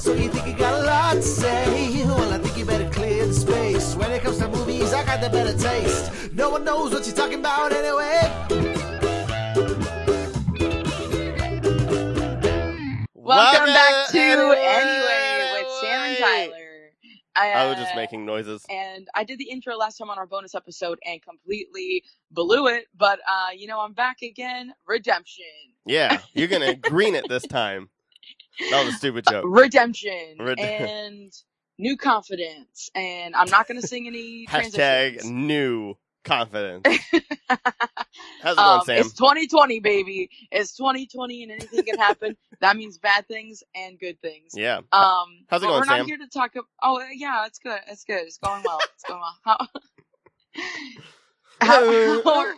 So you think you got a lot to say? Well, I think you better clear the space. When it comes to movies, I got the better taste. No one knows what you're talking about anyway. Welcome back to Anyway, Anyway with Sam and Tyler. I was Uh, just making noises. And I did the intro last time on our bonus episode and completely blew it. But uh, you know, I'm back again. Redemption. Yeah, you're gonna green it this time. That was a stupid joke. Redemption. Red- and new confidence. And I'm not gonna sing any Hashtag new confidence. How's it going, um, Sam? It's 2020, baby. It's 2020, and anything can happen. that means bad things and good things. Yeah. Um, How's it going, We're not Sam? here to talk. About, oh, yeah, it's good. It's good. It's going well. It's going well. How, how,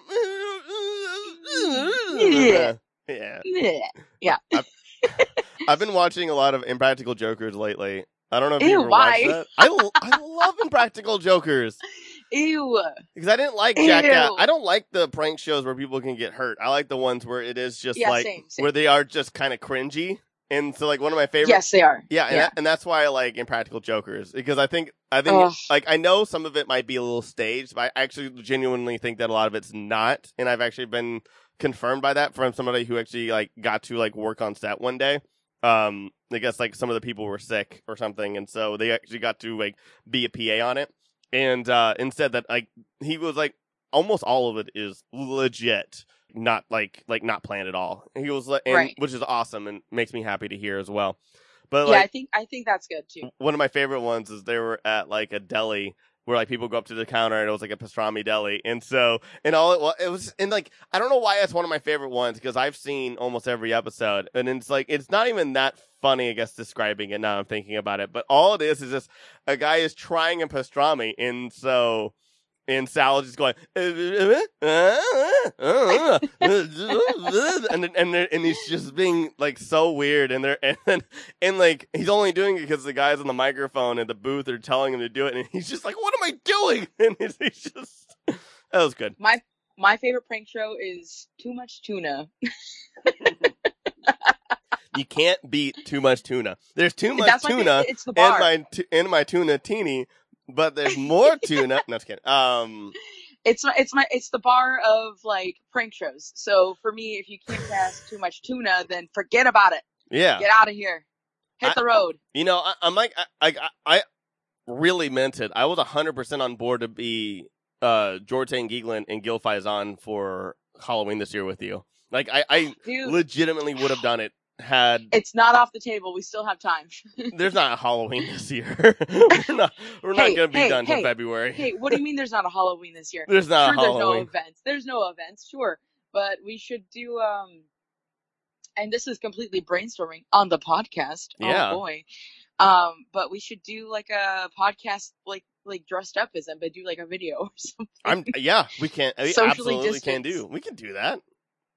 yeah. Yeah. yeah. I've been watching a lot of Impractical Jokers lately. I don't know if Ew, you ever why? watched that. I, I love Impractical Jokers Ew. because I didn't like Jackass. I don't like the prank shows where people can get hurt. I like the ones where it is just Yeah, like same, same. where they are just kind of cringy. And so, like one of my favorite Yes, they are. Yeah, and, Yeah. That, and that's why I like Impractical Jokers because I think I think Ugh. like I know some of it might be a little staged, but I actually genuinely think that a lot of it's not, and I've actually been confirmed by that from somebody who actually like got to like work on set one day. Um, I guess like some of the people were sick or something, and so they actually got to like be a PA on it, and uh, and said that like he was like almost all of it is legit not like like not planned at all. He was like, and, Right. which is awesome and makes me happy to hear as well. But yeah, I think I think that's good too. one of my favorite ones is they were at like a deli where like people go up to the counter and it was like a pastrami deli, and so and all it was it was and like I don't know why it's one of my favorite ones because I've seen almost every episode, and it's like it's not even that funny, I guess, describing it now I'm thinking about it, but all it is is just a guy is trying a pastrami, and so. And Sal's just going, and and and he's just being like so weird, and they're and and like he's only doing it because the guys on the microphone at the booth are telling him to do it, and he's just like, "What am I doing?" And he's, he's just that was good. My my favorite prank show is Too Much Tuna. You can't beat too much tuna. There's too much That's my tuna in bar. my t- my tuna teeny, but there's more tuna. No, just kidding. Um, It's my it's my it's the bar of like prank shows. So for me, if you can't cast too much tuna, then forget about it. yeah. Get out of here. Hit I- the road. You know, I, I'm like, I, I, I really meant it. I was 100% on board to be uh, St. Geegland and Gil Faizon for Halloween this year with you. Like, I, I Dude, legitimately would have done it had. it's not off the table. We still have time. There's not a Halloween this year. we're not, we're not going to be hey, done till February. hey, what do you mean there's not a Halloween this year? There's not sure, a there's no events. There's no events, sure, but we should do. um And this is completely brainstorming on the podcast. Yeah. Oh boy. Um, but we should do like a podcast, like like dressed up as them, but do like a video or something. I'm, yeah, we can. We Socially absolutely can do. We can do that.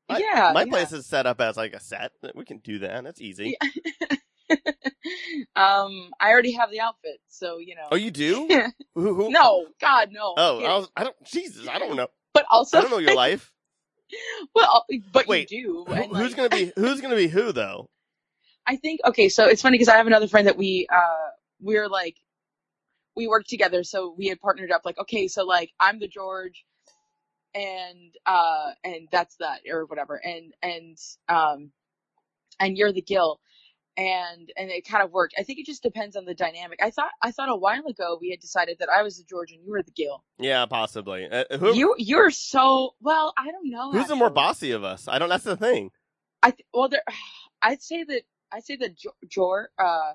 Yeah, My yeah. place is set up as like a set. We can do that. That's easy. um, I already have the outfit, so you know. Oh, you do? Who, who? no, God, no. Oh, Yeah. I, was, I don't. Jesus, I don't know. but also, I don't know your life. well, but Wait, you do. Who- who's like, gonna be who's gonna be who though? I think okay, so it's funny because I have another friend that we uh we're like we work together, so we had partnered up like okay, so like I'm the George and uh and that's that or whatever and and um and you're the Gil and and it kind of worked. I think it just depends on the dynamic. I thought I thought a while ago we had decided that I was the George and you were the Gil. Yeah, possibly. Uh, who, You you're so well, I don't know. who's the more bossy of us? I don't. That's the thing. I th- well, there. I'd say that I'd say that George, uh,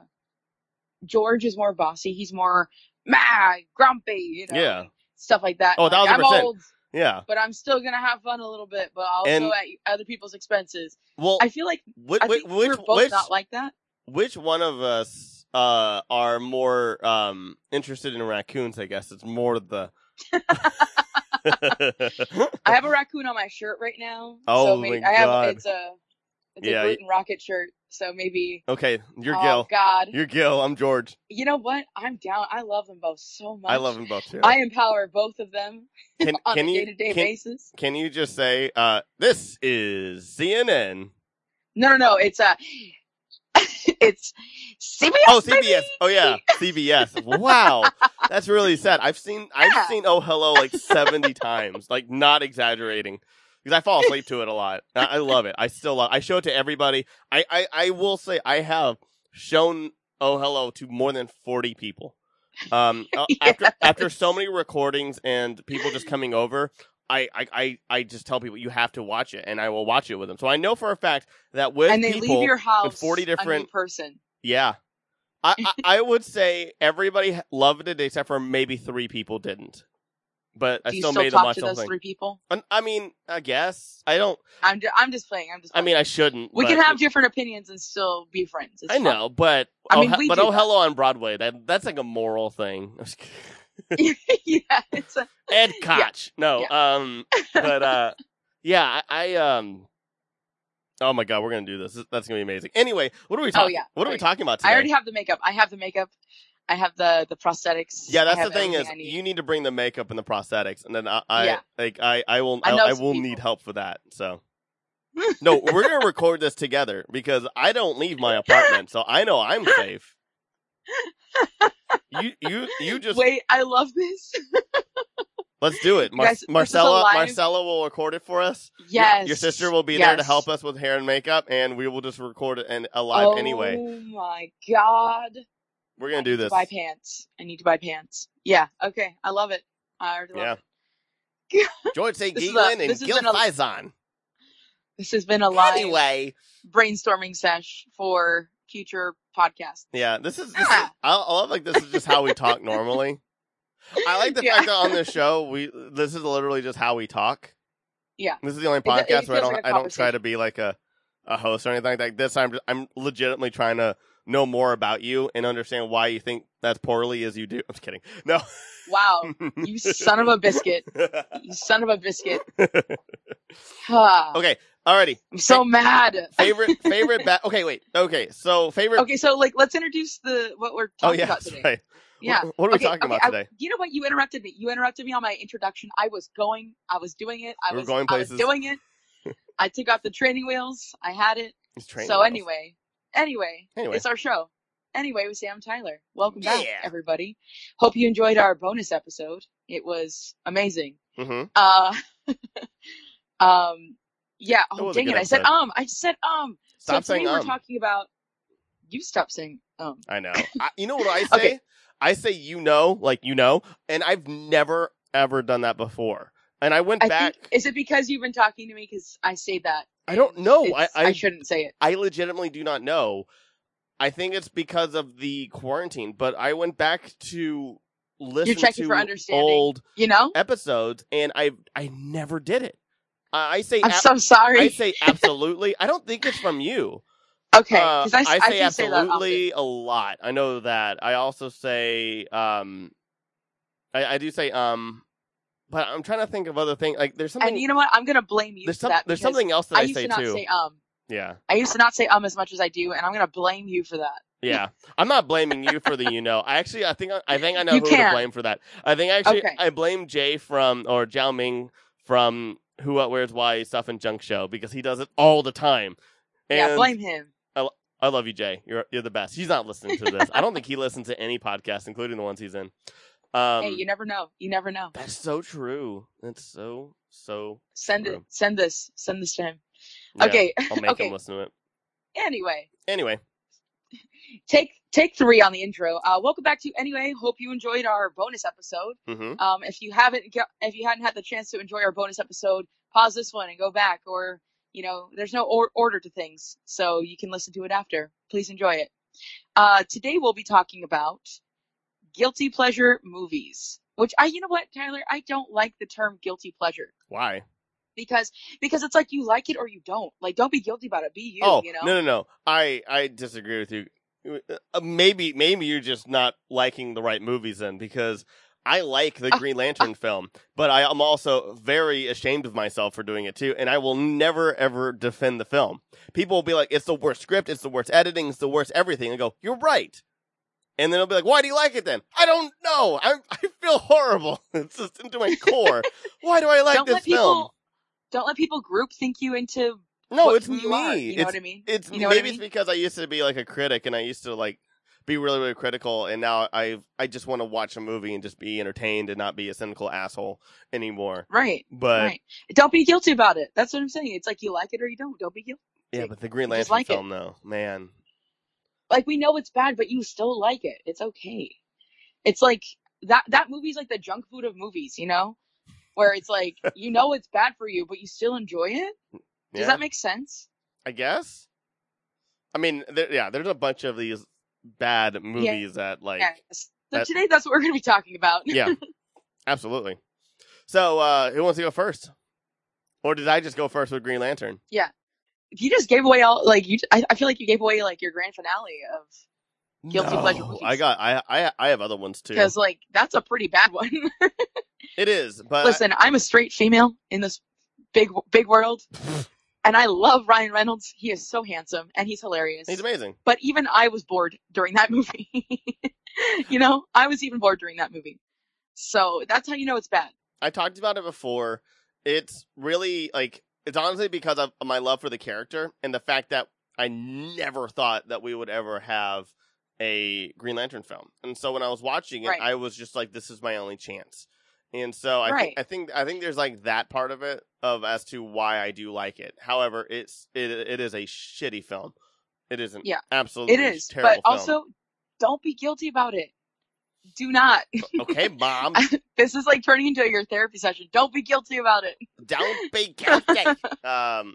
George is more bossy. He's more mad, grumpy, you know, Yeah. stuff like that. Oh, Like, thousand percent. Yeah. but I'm still gonna have fun a little bit, but also And- at other people's expenses. Well, I feel like which I which we're both which, not like that. which one of us uh are more um interested in raccoons? I guess it's more the. I have a raccoon on my shirt right now. Oh so my I have God. it's a it's Yeah, a Gluten Rocket shirt. So maybe okay, you're oh Gil. God, You're Gil. I'm George. you know what? I'm down. I love them both so much. I love them both too. I empower both of them can on can a you day-to-day basis. can you just say uh this is CNN? No, no, no. It's uh it's CBS. Oh, baby! CBS. Oh yeah, CBS. Wow, that's really sad. I've seen I've Yeah. seen Oh Hello like seventy times, like not exaggerating, because I fall asleep to it a lot. I, I love it. I still love. I show it to everybody. I, I I will say I have shown Oh Hello to more than forty people. Um, after after so many recordings and people just coming over. I, I, I, I just tell people you have to watch it, and I will watch it with them. So I know for a fact that with and they people, leave your house 40 a new different- person. yeah. I, I, I would say everybody loved it except for maybe three people didn't. But I Do you still still made them talk watch to those thing. three people? I mean, I guess. I don't. I'm ju- I'm just playing. I'm just. I mean, I shouldn't. we can have different opinions and still be friends. It's I fine. know, but. I oh, mean, we but oh, that. hello on Broadway. That That's like a moral thing. Just yeah, it's a, Ed Koch. No. Um, but, uh, yeah, I, I, um, oh my God, we're going to do this. That's going to be amazing. Anyway, what are we talking Oh, yeah. What are Oh, we talking about today? I already have the makeup. I have the makeup. I have the the prosthetics. Yeah, that's the thing is need. you need to bring the makeup and the prosthetics, and then I, I Yeah. like I, I will I I, know I some will people. need help for that. So no, we're gonna record this together because I don't leave my apartment, so I know I'm safe. You you you just Wait, I love this. let's do it. Mar- guys, this is a Marcella live- Marcella will record it for us. Your- Yes. your, sister will be there to help us with hair and makeup, and we will just record it and uh, live anyway. Oh my god. We're gonna do this. buy pants. I need to buy pants. Yeah. Okay. I love it. I already love Yeah. it. George St. Geegland and Gil Faizon. This has been a live Anyway. brainstorming sesh for future podcasts. Yeah, this is. This is Ah. I, I love like this is just how we talk normally. I like the Yeah. fact that on this show we this is literally just how we talk. Yeah. This is the only it podcast where I don't like I don't try to be like a a host or anything like this. I'm just, I'm legitimately trying to know more about you and understand why you think as poorly as you do. I'm just kidding. No. Wow. You son of a biscuit. You son of a biscuit. Okay. Alrighty. I'm so mad. Favorite favorite ba- Okay, wait. Okay. So favorite Okay, so like let's introduce the what we're Oh talking yeah, about today. right. Yeah. What, what are we Okay, talking okay, about I- today? you know what? You interrupted me. You interrupted me on my introduction. I was going. I was doing it. I We was going I was places. doing it. I took off the training wheels. I had it. So wheels. anyway, anyway, Anyway. it's our show. Anyway, with Sam Tyler. Welcome back, Yeah. everybody. Hope you enjoyed our bonus episode. It was amazing. Mhm. Uh, um, yeah. Oh, dang it! I said um. I said um. Stop so saying we're um. talking about. You stop saying um. I know. I, you know what I say? Okay. I say you know, like you know, and I've never ever done that before. And I went I back. think is it because you've been talking to me because I say that. I don't know. it's- I- I- shouldn't say it. I legitimately do not know. I think it's because of the quarantine, but I went back to listen checking to for understanding. old You know. episodes, and I I never did it. I I say I'm ab- so sorry. I say absolutely. I don't think it's from you. okay, Uh, I, I say say absolutely a lot. I know that. I also say um, I, I do say um, but I'm trying to think of other things. Like there's something. And you know what? I'm gonna blame you there's for some, that. There's something else that I I, used say to not too. say um. yeah, I used to not say um as much as I do, and I'm gonna blame you for that. yeah. I'm not blaming you for the you know. I actually I think I, I think I know You who to can. blame for that. I think actually Okay. I blame Jay from or Jiao Ming from Who What Where's Why Stuff and Junk Show because he does it all the time. yeah, blame him. I love you, Jay. You're you're the best. He's not listening to this. I don't think he listens to any podcast, including the ones he's in. Um, hey, you never know. You never know. that's so true. That's so so. Send it. Send this. Send this to him. yeah, Okay. I'll make okay. him listen to it. Anyway, Anyway, take take three on the intro. Uh, welcome back to anyway. Hope you enjoyed our bonus episode. hmm Um, if you haven't if you hadn't had the chance to enjoy our bonus episode, pause this one and go back. Or you know, there's no or- order to things, so you can listen to it after. Please enjoy it. Uh, today we'll be talking about guilty pleasure movies. Which I, you know what, Tyler, I don't like the term guilty pleasure why? because because it's like you like it or you don't. Like, don't be guilty about it. Be you. oh you know. no no no! I I disagree with you. Uh, maybe maybe you're just not liking the right movies then because. I like the Uh, Green Lantern film, but I am also very ashamed of myself for doing it too, and I will never ever defend the film. People will be like, "It's the worst script, it's the worst editing, it's the worst everything." I go, "You're right," and then they'll be like, "Why do you like it then?" I don't know. I I feel horrible. It's just into my core. Why do I like don't this let people film? don't let people group think you into No, what- it's me. you are. You know it's what I mean? it's You know what I maybe it's because I used to be like a critic and I used to like be really really critical, and now I I just want to watch a movie and just be entertained and not be a cynical asshole anymore. Right. But right. Don't be guilty about it. That's what I'm saying. It's like you like it or you don't. Don't be guilty. yeah, but the Green Lantern like it. film though, man, Like we know it's bad, but you still like it. It's okay. It's like that that movie's like the junk food of movies, you know? Where it's like you know it's bad for you, but you still enjoy it. Does yeah, that make sense? I guess. I mean, there, yeah, there's a bunch of these bad movies that like yes. So that- today that's what we're gonna be talking about. yeah, absolutely. So, uh, who wants to go first? Or did I just go first with Green Lantern? You just gave away all like you I, I feel like you gave away like your grand finale of Guilty pleasure movies. I got I I I have other ones too. because like that's a pretty bad one. It is, but Listen, I'm a straight female in this big big world, and I love Ryan Reynolds. He is so handsome and he's hilarious. he's amazing. but even I was bored during that movie. you know, I was even bored during that movie. So that's how you know it's bad. I talked about it before. It's really like it's honestly because of my love for the character and the fact that I never thought that we would ever have a Green Lantern film. And so when I was watching it, Right. I was just like, this is my only chance. And so I Right. think I think I think there's like that part of it of as to why I do like it. However, it's it it is a shitty film. It isn't. Yeah. absolutely. It is, terrible but film. also don't be guilty about it. Do not. okay, mom, this is like turning into your therapy session. Don't be guilty about it. don't be guilty. um,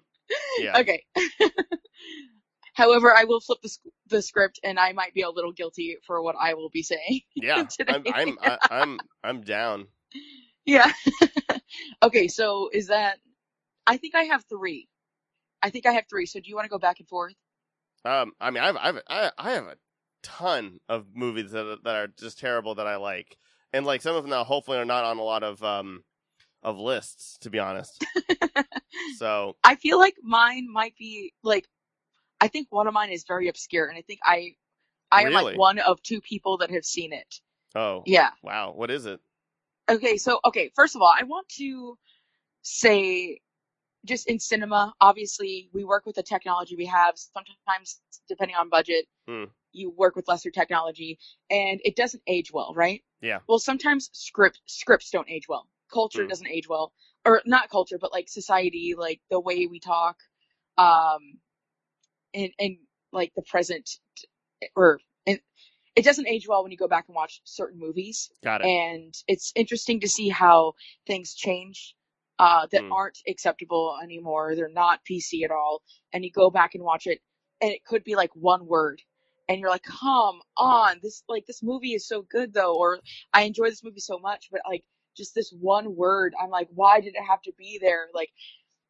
Yeah. Okay. However, I will flip the, the script, and I might be a little guilty for what I will be saying. yeah. I'm I'm I, I'm I'm down. Yeah. okay, so is that? I think I have three. I think I have three. So do you want to go back and forth? Um, I mean, I've, I've, I, I have a ton of movies that are, that are just terrible that I like, and like some of them now, hopefully, are not on a lot of um of lists. To be honest, so I feel like mine might be like. I think one of mine is very obscure, and I think I, I am like one of two people that have seen it. oh Yeah. wow, what is it? Okay, so okay, first of all, I want to say just in cinema, obviously we work with the technology we have. Sometimes depending on budget, Hmm. You work with lesser technology and it doesn't age well, right? Yeah. Well, sometimes script scripts don't age well. Culture Hmm. doesn't age well. Or not culture, but like society, like the way we talk um and and like the present or and it doesn't age well when you go back and watch certain movies Got it. and it's interesting to see how things change uh, that Hmm. aren't acceptable anymore. They're not PC at all, and you go back and watch it, and it could be like one word, and you're like, "Come on, this like this movie is so good though," or "I enjoy this movie so much," but like just this one word, I'm like, "Why did it have to be there?" Like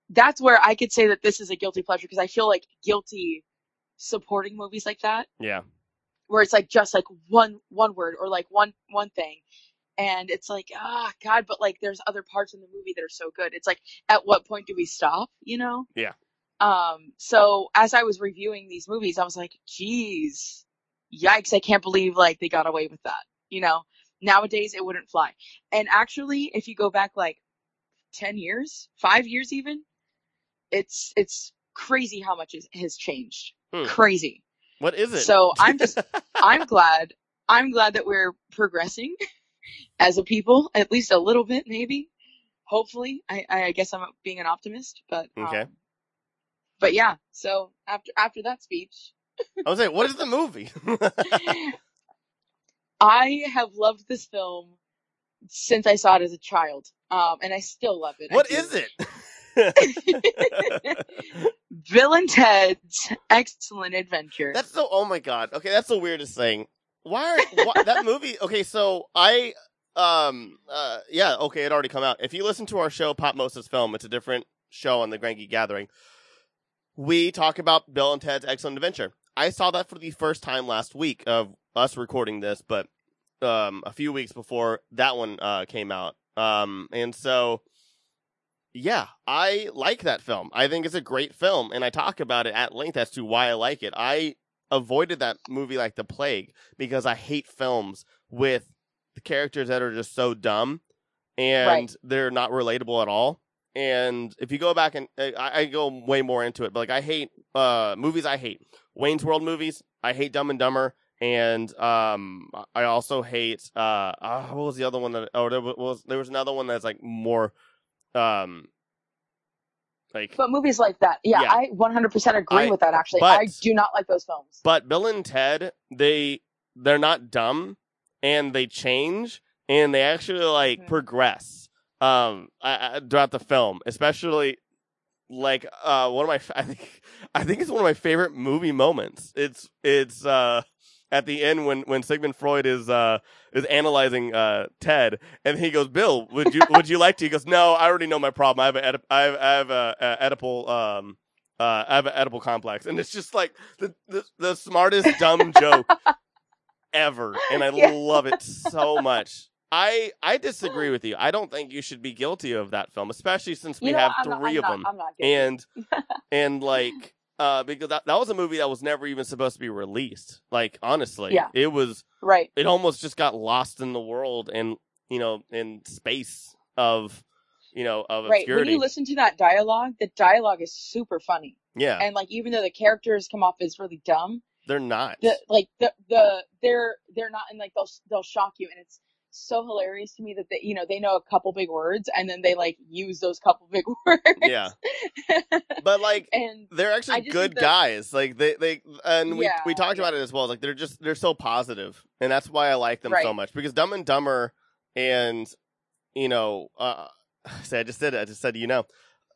that's where I could say that this is a guilty pleasure because I feel like guilty supporting movies like that yeah, where it's like just like one one word or like one one thing and it's like ah god but like there's other parts in the movie that are so good it's like at what point do we stop you know Yeah. Um so as i was reviewing these movies i was like geez yikes i can't believe like they got away with that you know nowadays it wouldn't fly and actually if you go back like 10 years 5 years even it's it's crazy how much is, has changed Hmm. crazy what is it? so i'm just I'm glad. I'm glad that we're progressing as a people, at least a little bit, maybe. Hopefully, I, I guess I'm being an optimist, but um, Okay. But yeah, so after after that speech, I was like, what is the movie? I have loved this film since I saw it as a child, um, and I still love it. What is it? Bill and Ted's Excellent Adventure. That's so. Oh my god. Okay, that's the weirdest thing. Why, are, why that movie? Okay, so I um uh yeah okay it already come out. If you listen to our show Pop Moses Film, it's a different show on the Geek Gathering. We talk about Bill and Ted's Excellent Adventure. I saw that for the first time last week of us recording this, but um a few weeks before that one uh came out. Um and so yeah, I like that film. I think it's a great film, and I talk about it at length as to why I like it. I avoided that movie like the plague because I hate films with the characters that are just so dumb and Right. they're not relatable at all. And if you go back and I, I go way more into it, but like I hate uh movies. I hate Wayne's World movies. I hate Dumb and Dumber, And um, I also hate uh, uh what was the other one that oh there was there was another one that's like more um like But movies like that, yeah, Yeah. I 100% agree I- with that. Actually, but- I do not like those films. But Bill and Ted, they they're not dumb and they change and they actually like Mhm. progress um I, I, throughout the film, especially like uh one of my I think I think it's one of my favorite movie moments. It's it's uh at the end when when Sigmund Freud is uh is analyzing uh Ted and he goes, "Bill, would you would you like to?" He goes, "No, I already know my problem. I have a I have, I have a, a Oedipal um uh, I have an edible complex, and it's just like the the, the smartest dumb joke ever, and I Yeah. love it so much. I I disagree with you. I don't think you should be guilty of that film, especially since we you know, have I'm not- 3 I'm of not- them, I'm not guilty. and and like uh because that, that was a movie that was never even supposed to be released. Like honestly, Yeah. it was right. it almost just got lost in the world and you know in space of you know of Right. When you listen to that dialogue, the dialogue is super funny. yeah, And like even though the characters come off as really dumb, they're not. the like the the they're they're not and like they'll they'll shock you and it's so hilarious to me that they you know they know a couple big words and then they like use those couple big words. yeah, but like and they're actually good that- guys. Like they, they, and we Yeah, we talked yeah. about it as well. Like they're just they're so positive, and that's why I like them so much. Because Dumb and Dumber, and you know, uh, say I just said it. I just said you know,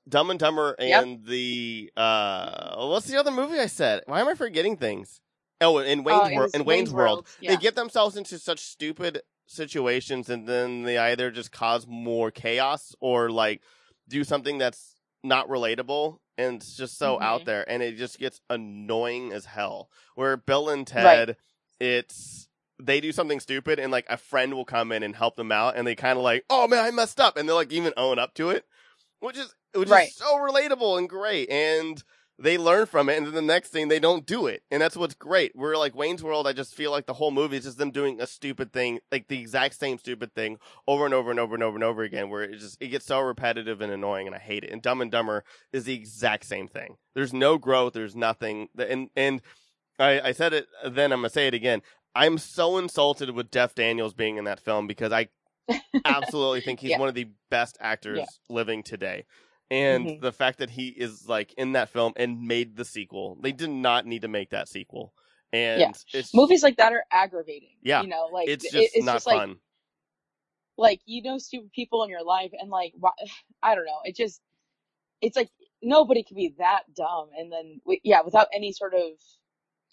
Dumb and Dumber Yep. and the uh, what's the other movie I said? Why am I forgetting things? Oh, in Wayne's Uh, World. was In Wayne's, World, yeah. they get themselves into such stupid situations, and then they either just cause more chaos or like do something that's not relatable and it's just so Mhm. out there, and it just gets annoying as hell. Where Bill and Ted, it's they do something stupid, and like a friend will come in and help them out, and they kind of like, oh man, I messed up, and they're like even own up to it, which is which Right. is so relatable and great, and they learn from it, and then the next thing they don't do it, and that's what's great. We're like Wayne's World. I just feel like the whole movie is just them doing a stupid thing, like the exact same stupid thing over and over and over and over and over again, where it just it gets so repetitive and annoying, and I hate it. And Dumb and Dumber is the exact same thing. There's no growth. There's nothing, and and I, I said it then. I'm gonna say it again. I'm so insulted with Jeff Daniels being in that film because I absolutely think he's Yeah. one of the best actors Yeah. living today. And Mhm. the fact that he is like in that film and made the sequel, they did not need to make that sequel. And Yeah. it's movies like that are aggravating. Yeah. You know, like it's it- just it's not just like fun. like you know stupid people in your life and like why, I don't know. It just it's like nobody could be that dumb and then yeah, without any sort of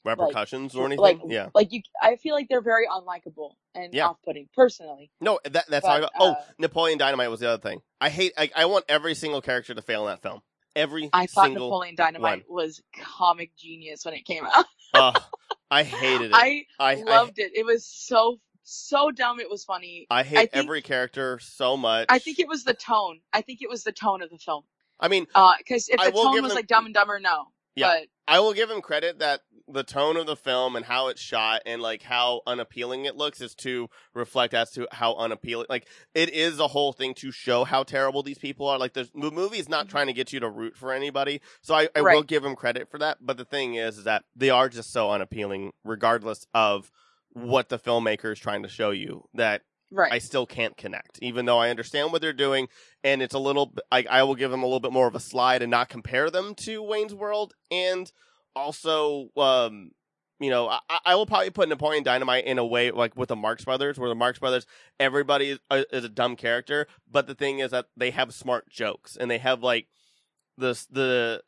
Repercussions or anything. like yeah. like you I feel like they're very unlikable and Yeah. off-putting personally. No, that, that's But, how I, oh, uh, Napoleon Dynamite was the other thing. I hate, I, I want every single character to fail in that film. Every I thought Napoleon Dynamite was comic genius when it came out. Ugh, I hated it. I I, loved it. It was so so dumb it was funny. I, I hate I think- every character so much. I think it was the tone. I think it was the tone of the film. I mean, Because if the tone was them- like Dumb and Dumber, no. Yeah. But I will give him credit that the tone of the film and how it's shot and like how unappealing it looks is to reflect as to how unappealing. Like it is a whole thing to show how terrible these people are. Like the the movie is not Mhm. trying to get you to root for anybody, so I, I will give him credit for that. But the thing is, is that they are just so unappealing, regardless of what the filmmaker is trying to show you. That right. I still can't connect, even though I understand what they're doing, and it's a little. I will give them a little bit more of a slide and not compare them to Wayne's World, and also, um, you know, I, I will probably put Napoleon Dynamite in a way like with the Marx Brothers, where the Marx Brothers, everybody is a, is a dumb character, but the thing is that they have smart jokes and they have like the the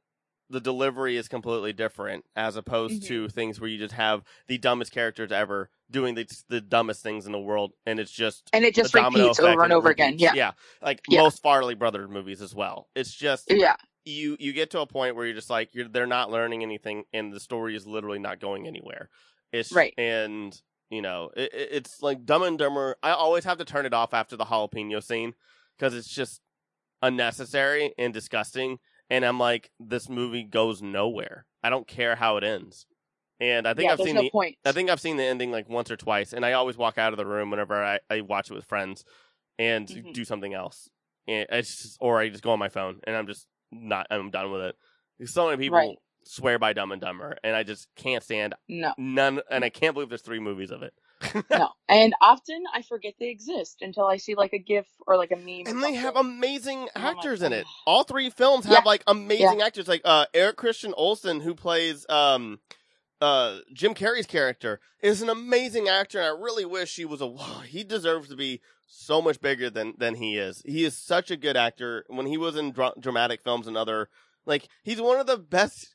the delivery is completely different as opposed Mhm. to things where you just have the dumbest characters ever doing the the dumbest things in the world, and it's just and it just repeats over and over again. Yeah. yeah, like Yeah. most Farrelly Brothers movies as well. It's just Yeah. You you get to a point where you're just like you're they're not learning anything, and the story is literally not going anywhere. It's Right. and you know it, it- it's like Dumb and Dumber. I always have to turn it off after the jalapeno scene because it's just unnecessary and disgusting. And I'm like, this movie goes nowhere. I don't care how it ends. And I think yeah, I've seen no the point. I think I've seen the ending like once or twice, and I always walk out of the room whenever I, I watch it with friends and Mhm. do something else. And it's just, or I just go on my phone and I'm just not I'm done with it. So many people Right. swear by Dumb and Dumber, and I just can't stand No, none. And I can't believe there's three movies of it. no. And often I forget they exist until I see like a GIF or like a meme. and they have amazing And I'm like, actors in it. All three films have Yeah. like amazing actors, like uh, Eric Christian Olsen, who plays um, uh, Jim Carrey's character, is an amazing actor, and I really wish he was a. He deserves to be so much bigger than than he is. He is such a good actor. When he was in dra- dramatic films and other, like he's one of the best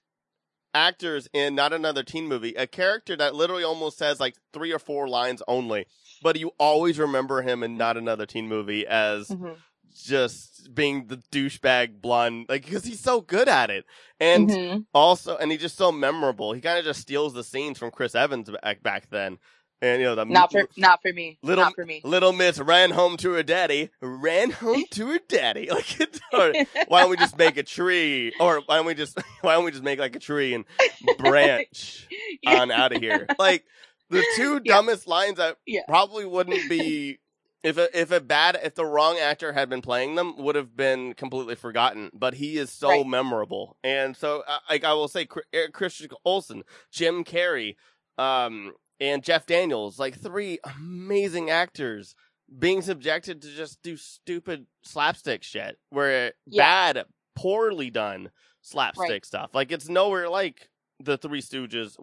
actors in not another teen movie. A character that literally almost says like three or four lines only, but you always remember him in not another teen movie as Mhm. Just being the douchebag blonde, like because he's so good at it, and Mhm. also, and he's just so memorable. He kind of just steals the scenes from Chris Evans back back then, and you know the not for not for me. Little- not for me. little Miss ran home to her daddy, ran home to her daddy. Like, or why don't we just make a tree, or why don't we just why don't we just make like a tree and branch on out of here? Like the two Yeah. dumbest lines that Yeah. probably wouldn't be if a, if a bad if the wrong actor had been playing them would have been completely forgotten. But he is so Right. memorable, and so uh, like I will say, Christian Olsen, Jim Carrey, um, and Jeff Daniels, like three amazing actors. Being subjected to just do stupid slapstick shit, where Yeah. bad, poorly done slapstick Right. stuff. Like it's nowhere like the Three Stooges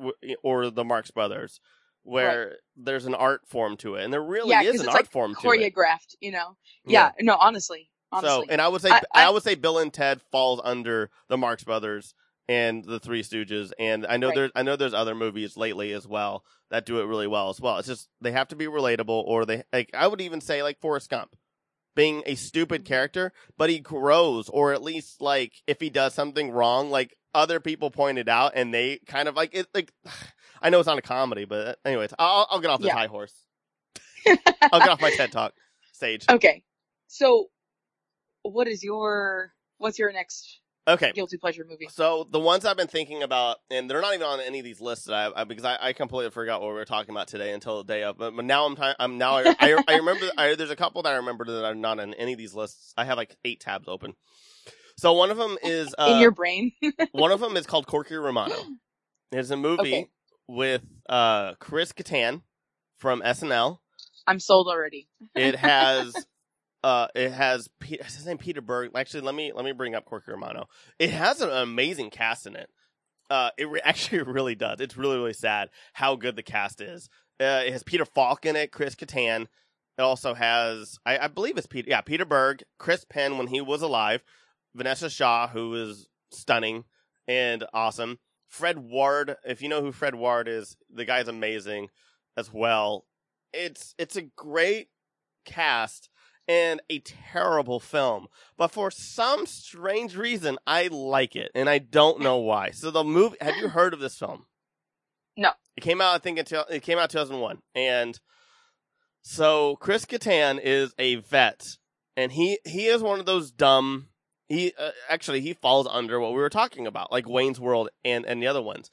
or the Marx Brothers, where there's an art form to it, and there really Yeah, is an art like, form to it. choreographed, you know. Yeah, no, honestly, honestly. So, and I would say, I- I, I- would say, Bill and Ted falls under the Marx Brothers and the Three Stooges, and I know Right. there's, I know there's other movies lately as well that do it really well as well. It's just they have to be relatable, or they, like, I would even say, like Forrest Gump, being a stupid Mhm. character, but he grows, or at least like if he does something wrong, like other people pointed out, and they kind of like it, like. I know it's not a comedy, but anyways, I'll, I'll get off this Yeah. high horse. I'll get off my TED talk stage. okay, so what is your what's your next Okay, guilty pleasure movie? So the ones I've been thinking about, and they're not even on any of these lists that I, I because I, I completely forgot what we were talking about today until the day of. But, now I'm I'm now I, I, I remember I, there's a couple that I remember that are not on any of these lists. I have like eight tabs open. So one of them is uh, In your brain? one of them is called Corky Romano. It's a movie Okay. With uh, Chris Kattan from SNL. I'm sold already. It has uh it has Pe- his name Peter Berg. Actually, let me let me bring up Corky Romano. It has an amazing cast in it. Uh, it re- actually really does. It's really really sad how good the cast is. Uh, it has Peter Falk in it, Chris Kattan. It also has I, I believe it's Peter yeah Peter Berg, Chris Penn when he was alive, Vanessa Shaw who is stunning and awesome. Fred Ward, if you know who Fred Ward is, the guy's amazing as well. It's it's a great cast and a terrible film. But for some strange reason, I like it, and I don't know why. So the movie, have you heard of this film? No. It came out, I think, until it came out two thousand one, and so Chris Kattan is a vet, and he he is one of those dumb. He uh, actually he falls under what we were talking about, like Wayne's World and and the other ones,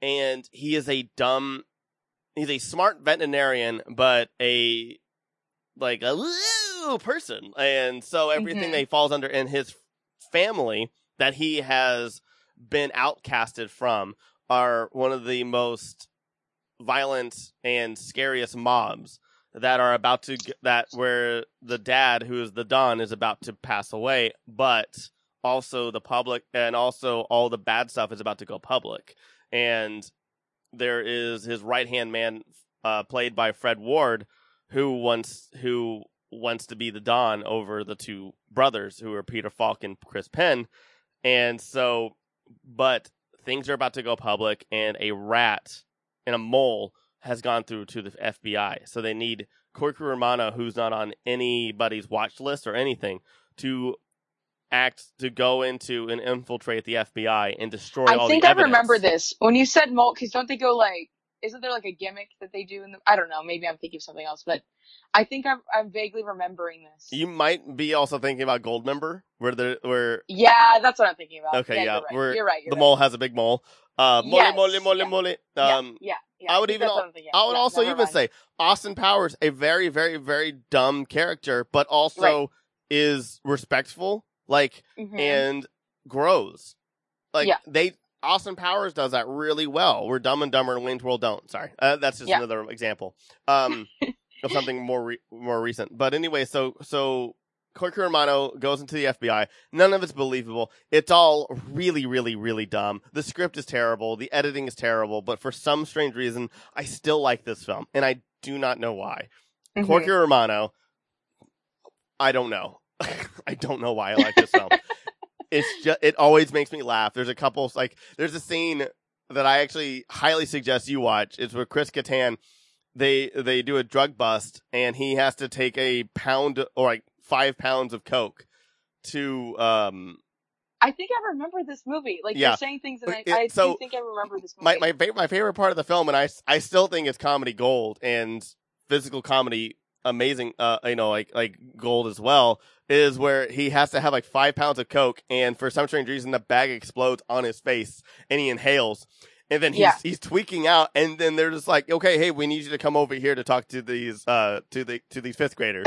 and he is a dumb. He's a smart veterinarian, but a like a little person, and so everything Mhm. that he falls under in his family that he has been outcasted from are one of the most violent and scariest mobs that are about to that where the dad who is the don is about to pass away but also the public and also all the bad stuff is about to go public. And there is his right hand man uh, played by Fred Ward who wants who wants to be the don over the two brothers who are Peter Falk and Chris Penn. And so but things are about to go public and a rat and a mole has gone through to the FBI. So they need Corky Romano, who's not on anybody's watch list or anything, to act to go into and infiltrate the FBI and destroy all I think I evidence. remember this when you said mole. Because don't they go like? Isn't there like a gimmick that they do in the? I don't know. Maybe I'm thinking of something else, but I think I'm I'm vaguely remembering this. You might be also thinking about Goldmember, where the where yeah, that's what I'm thinking about. Okay, yeah, you're right. we're- You're right. You're the right. mole has a big mole. Uh, mole, Yes, mole, mole, yeah. mole. Um, yeah, yeah. I would even that's al- what I'm thinking. I would Yeah, also even mind. say Austin Powers, a very, very, very dumb character, but also Right. is respectful, like Mhm. and grows. Like Yeah. they, Austin Powers does that really well. We're Dumb and Dumber, and Wayne's World don't. Sorry, uh, that's just Yeah. another example um, of something more re- more recent. But anyway, so so Corky Romano goes into the FBI. None of it's believable. It's all really, really, really dumb. The script is terrible. The editing is terrible. But for some strange reason, I still like this film, and I do not know why. Mhm. Corky Romano, I don't know. I don't know why I like this film. it's just it always makes me laugh. There's a couple like there's a scene that I actually highly suggest you watch. It's with Chris Kattan. They they do a drug bust and he has to take a pound or like five pounds of coke to um I think I remember this movie. Like Yeah. you're saying things, and I, It- I so, do think I remember this movie. my my my favorite part of the film, and I, I still think it's comedy gold and physical comedy amazing. Uh, you know, like like gold as well is where he has to have like five pounds of coke, and for some strange reason, the bag explodes on his face, and he inhales. And then he's Yeah. he's tweaking out, and then they're just like, "Okay, hey, we need you to come over here to talk to these uh to the to these fifth graders."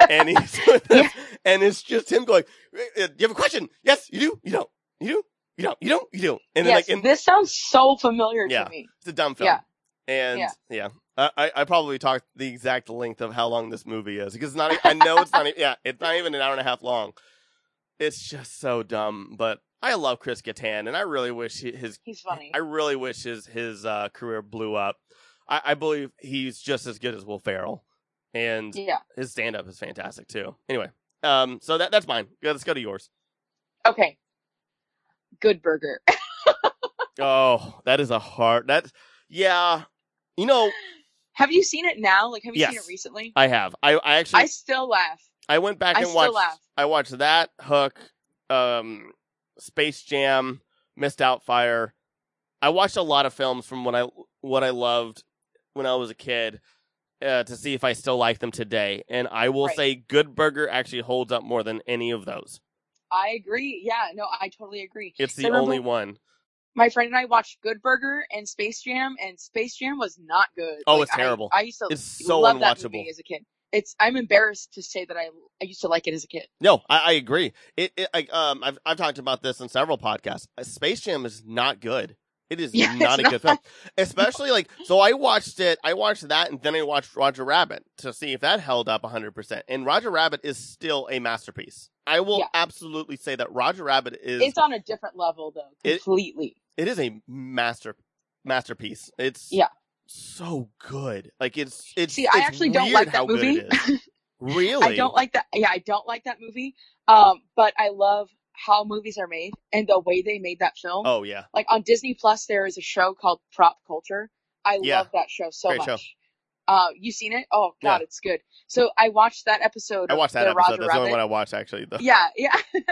And he's Yeah. and it's just him going, "Uh, "You have a question? Yes, you do. You don't. You do. You don't. You don't. You do." And then yes, like, and, this sounds so familiar Yeah. to me. it's a dumb film. Yeah. And yeah, Yeah. I, I probably talked the exact length of how long this movie is because it's not. I know it's not. Yeah, it's not even an hour and a half long. It's just so dumb, but I love Chris Kattan, and I really wish his. He's funny. I really wish his his uh, career blew up. I, I believe he's just as good as Will Ferrell, and yeah. his stand up is fantastic too. Anyway, um, so that that's mine. Let's go to yours. Okay. Good Burger. Oh, that is a hard. That yeah, you know have you seen it now? Like, have you seen it recently? I have. I I actually I still laugh. I went back and watched. laugh. I watched that Hook, um, Space Jam, Mrs. Doubtfire. I watched a lot of films from when I what I loved when I was a kid uh, to see if I still like them today. And I will Right. say, Good Burger actually holds up more than any of those. I agree. Yeah, no, I totally agree. It's the only one. My friend and I watched Good Burger and Space Jam, and Space Jam was not good. Oh, Like, it's terrible. I, used to It's so love that movie as a kid. It's. I'm embarrassed to say that I I used to like it as a kid. No, I, I agree. It, it I, um, I've I've talked about this in several podcasts. Space Jam is not good. It is Yeah, not a it's good film, especially like. So I watched it. I watched that, and then I watched Roger Rabbit to see if that held up 100. percent And Roger Rabbit is still a masterpiece. I will Yeah. absolutely say that Roger Rabbit is. It's on a different level though, It- completely. it is a master masterpiece. It's Yeah. so good. Like it's it's. See, I it's actually don't like that movie. Really, I don't like that. Yeah, I don't like that movie. Um, but I love how movies are made and the way they made that film. Oh yeah, Like on Disney Plus, there is a show called Prop Culture. I Yeah. love that show so Great much. show. Uh, you seen it? Oh God, Yeah. it's good. So I watched that episode. I watched that episode. Roger That's the only one I watched actually. Though. Yeah, yeah.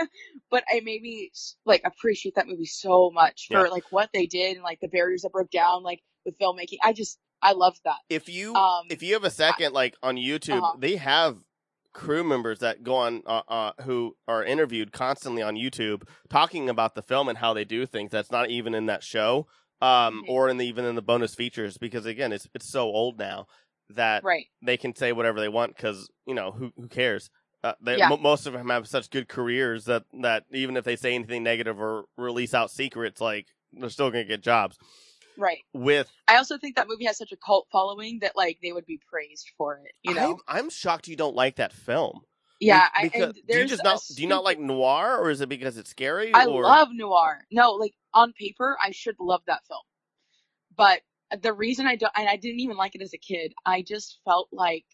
but I made me like appreciate that movie so much for Yeah. like what they did and like the barriers that broke down like with filmmaking. I just I loved that. if you Um, if you have a second like on youtube Uh-huh. they have crew members that go on uh, uh who are interviewed constantly on youtube talking about the film and how they do things that's not even in that show um Mhm. or in the even in the bonus features because again it's it's so old now that right. they can say whatever they want because you know who who cares uh, they, Yeah. mo most of them have such good careers that that even if they say anything negative or release out secrets like they're still gonna get jobs Right. with I also think that movie has such a cult following that like they would be praised for it. You know? I'm, I'm shocked you don't like that film yeah. Be- I, because and do you just not do you not like noir or is it because it's scary? I or... love noir. No, like on paper, I should love that film. But the reason I don't, and I didn't even like it as a kid, I just felt like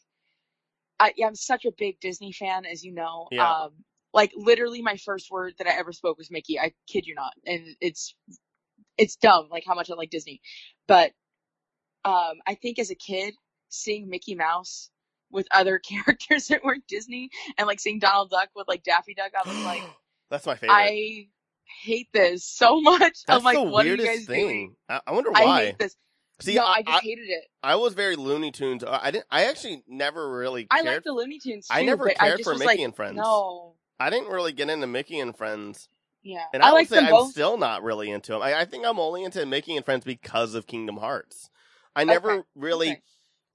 I, I'm such a big Disney fan, as you know. Yeah. Um, like literally, my first word that I ever spoke was Mickey. I kid you not, and it's it's dumb, like how much I like Disney. But um, I think as a kid, seeing Mickey Mouse with other characters that weren't Disney, and like seeing Donald Duck with like Daffy Duck, I was like. that's my favorite. I hate this so much. that's I'm like, the what are you weirdest guys thing. doing? I, I wonder I why. hate this. See, no, I, I just hated it. I was very Looney Tunes. I I didn't. I actually never really I cared. like the Looney Tunes too. I never cared I for Mickey like, and Friends. No, I didn't really get into Mickey and Friends, yeah, and I, I, would like say I'm both. still not really into them. I, I think I'm only into Mickey and Friends because of Kingdom Hearts. I never Okay, really. okay.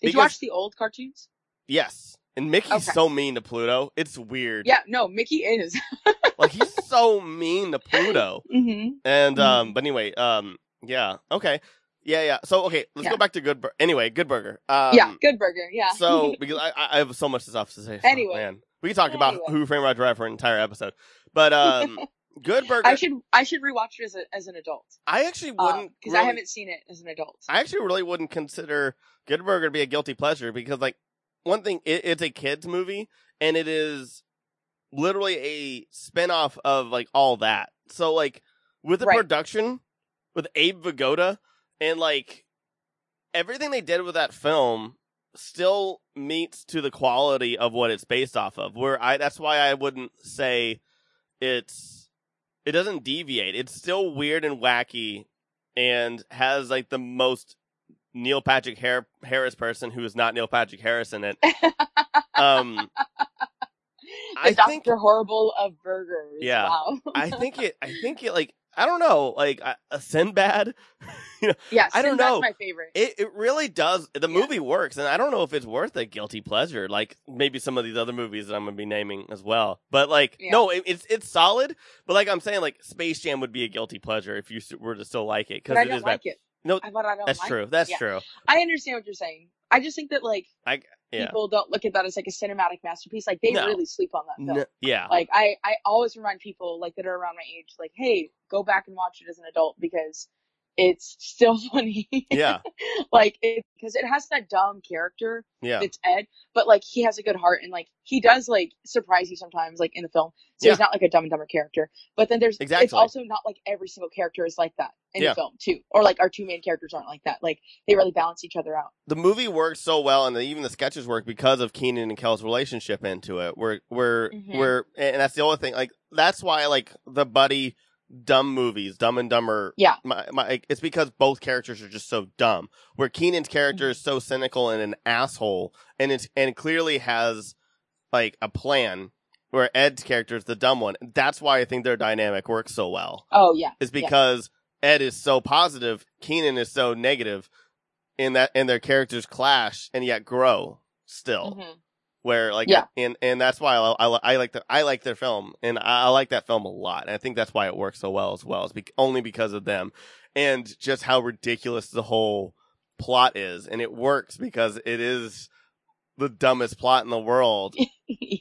Did you watch the old cartoons? Yes, And Mickey's Okay. so mean to Pluto. It's weird. Yeah, no, Mickey is. Like he's so mean to Pluto. hmm And Mhm. um, but anyway, um, yeah, okay, yeah, yeah. So okay, let's Yeah. go back to Good. Bur- anyway, Good Burger. Um, yeah, good burger. Yeah. So because I, I have so much stuff to say. So, Anyway. man, we can talk about Who Framed Roger Rabbit for an entire episode. But um, Good Burger. I should I should rewatch it as a, as an adult I actually uh, wouldn't because really- I haven't seen it as an adult. I actually really wouldn't consider Good Burger to be a guilty pleasure because, like, one thing, it, it's a kids movie and it is literally a spin-off of like all that. So, like, with the Right. production with Abe Vigoda and like everything they did with that film still meets to the quality of what it's based off of. Where I that's why I wouldn't say it's it doesn't deviate. It's still weird and wacky and has like the most Neil Patrick Har- Harris person who is not Neil Patrick Harris in it. Um, the I Doctor think Horrible of burgers. Yeah. Wow. I think it. I think it. Like I don't know. Like a, Sinbad. yeah, I don't Sinbad's know. my favorite. It it really does. The Yeah. movie works, and I don't know if it's worth a guilty pleasure. Like maybe some of these other movies that I'm gonna be naming as well. But like, Yeah. no, it, it's it's solid. But like I'm saying, like Space Jam would be a guilty pleasure if you were to still like it because I it don't is like bad. it. No, but I don't That's like true. It. That's Yeah. true. I understand what you're saying. I just think that like I yeah. people don't look at that as like a cinematic masterpiece. Like they No. really sleep on that film. N- yeah. Like I, I always remind people like that are around my age, like, hey, go back and watch it as an adult because it's still funny. yeah. like it because it has that dumb character Yeah. that's Ed, but like he has a good heart and like he does like surprise you sometimes like in the film. So he's not like a dumb and dumber character. But then there's exactly. it's also not like every single character is like that in Yeah. the film too. Or like our two main characters aren't like that. Like they really balance each other out. the movie works so well, and the, even the sketches work because of Keenan and Kel's relationship into it. Where, where, Mhm. where, and that's the only thing. Like that's why like the buddy dumb movies, Dumb and Dumber. Yeah. my, my, it's because both characters are just so dumb. Where Keenan's character is so cynical and an asshole, and it's and clearly has like a plan. Where Ed's character is the dumb one. That's why I think their dynamic works so well. Oh yeah. Is Yeah. because Ed is so positive, Keenan is so negative, in that and their characters clash and yet grow still. Mhm. Where like Yeah. and and that's why I, I, I like the I like their film and I, I like that film a lot and I think that's why it works so well as well. It's be- only because of them and just how ridiculous the whole plot is and it works because it is the dumbest plot in the world yeah.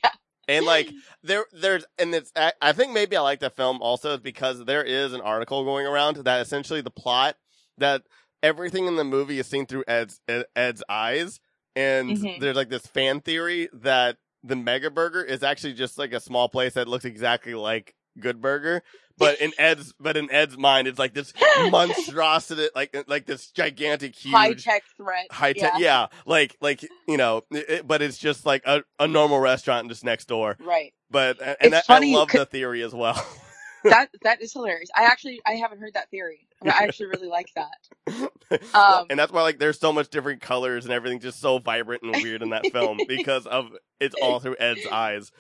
and like there, there's, and it's. I, I think maybe I like the film also because there is an article going around that essentially the plot that everything in the movie is seen through Ed's Ed- Ed's eyes, and Mhm. there's like this fan theory that the Mega Burger is actually just like a small place that looks exactly like Good Burger, but in Ed's, but in Ed's mind, it's like this monstrosity, like like this gigantic, huge High tech threat. high tech yeah. like like you know it, but it's just like a, a normal restaurant just next door Right. but and It's that, funny i love the theory as well That that is hilarious. I actually I haven't heard that theory. I actually really like that. Um, and that's why like there's so much different colors and everything just so vibrant and weird in that film because of it's all through ed's eyes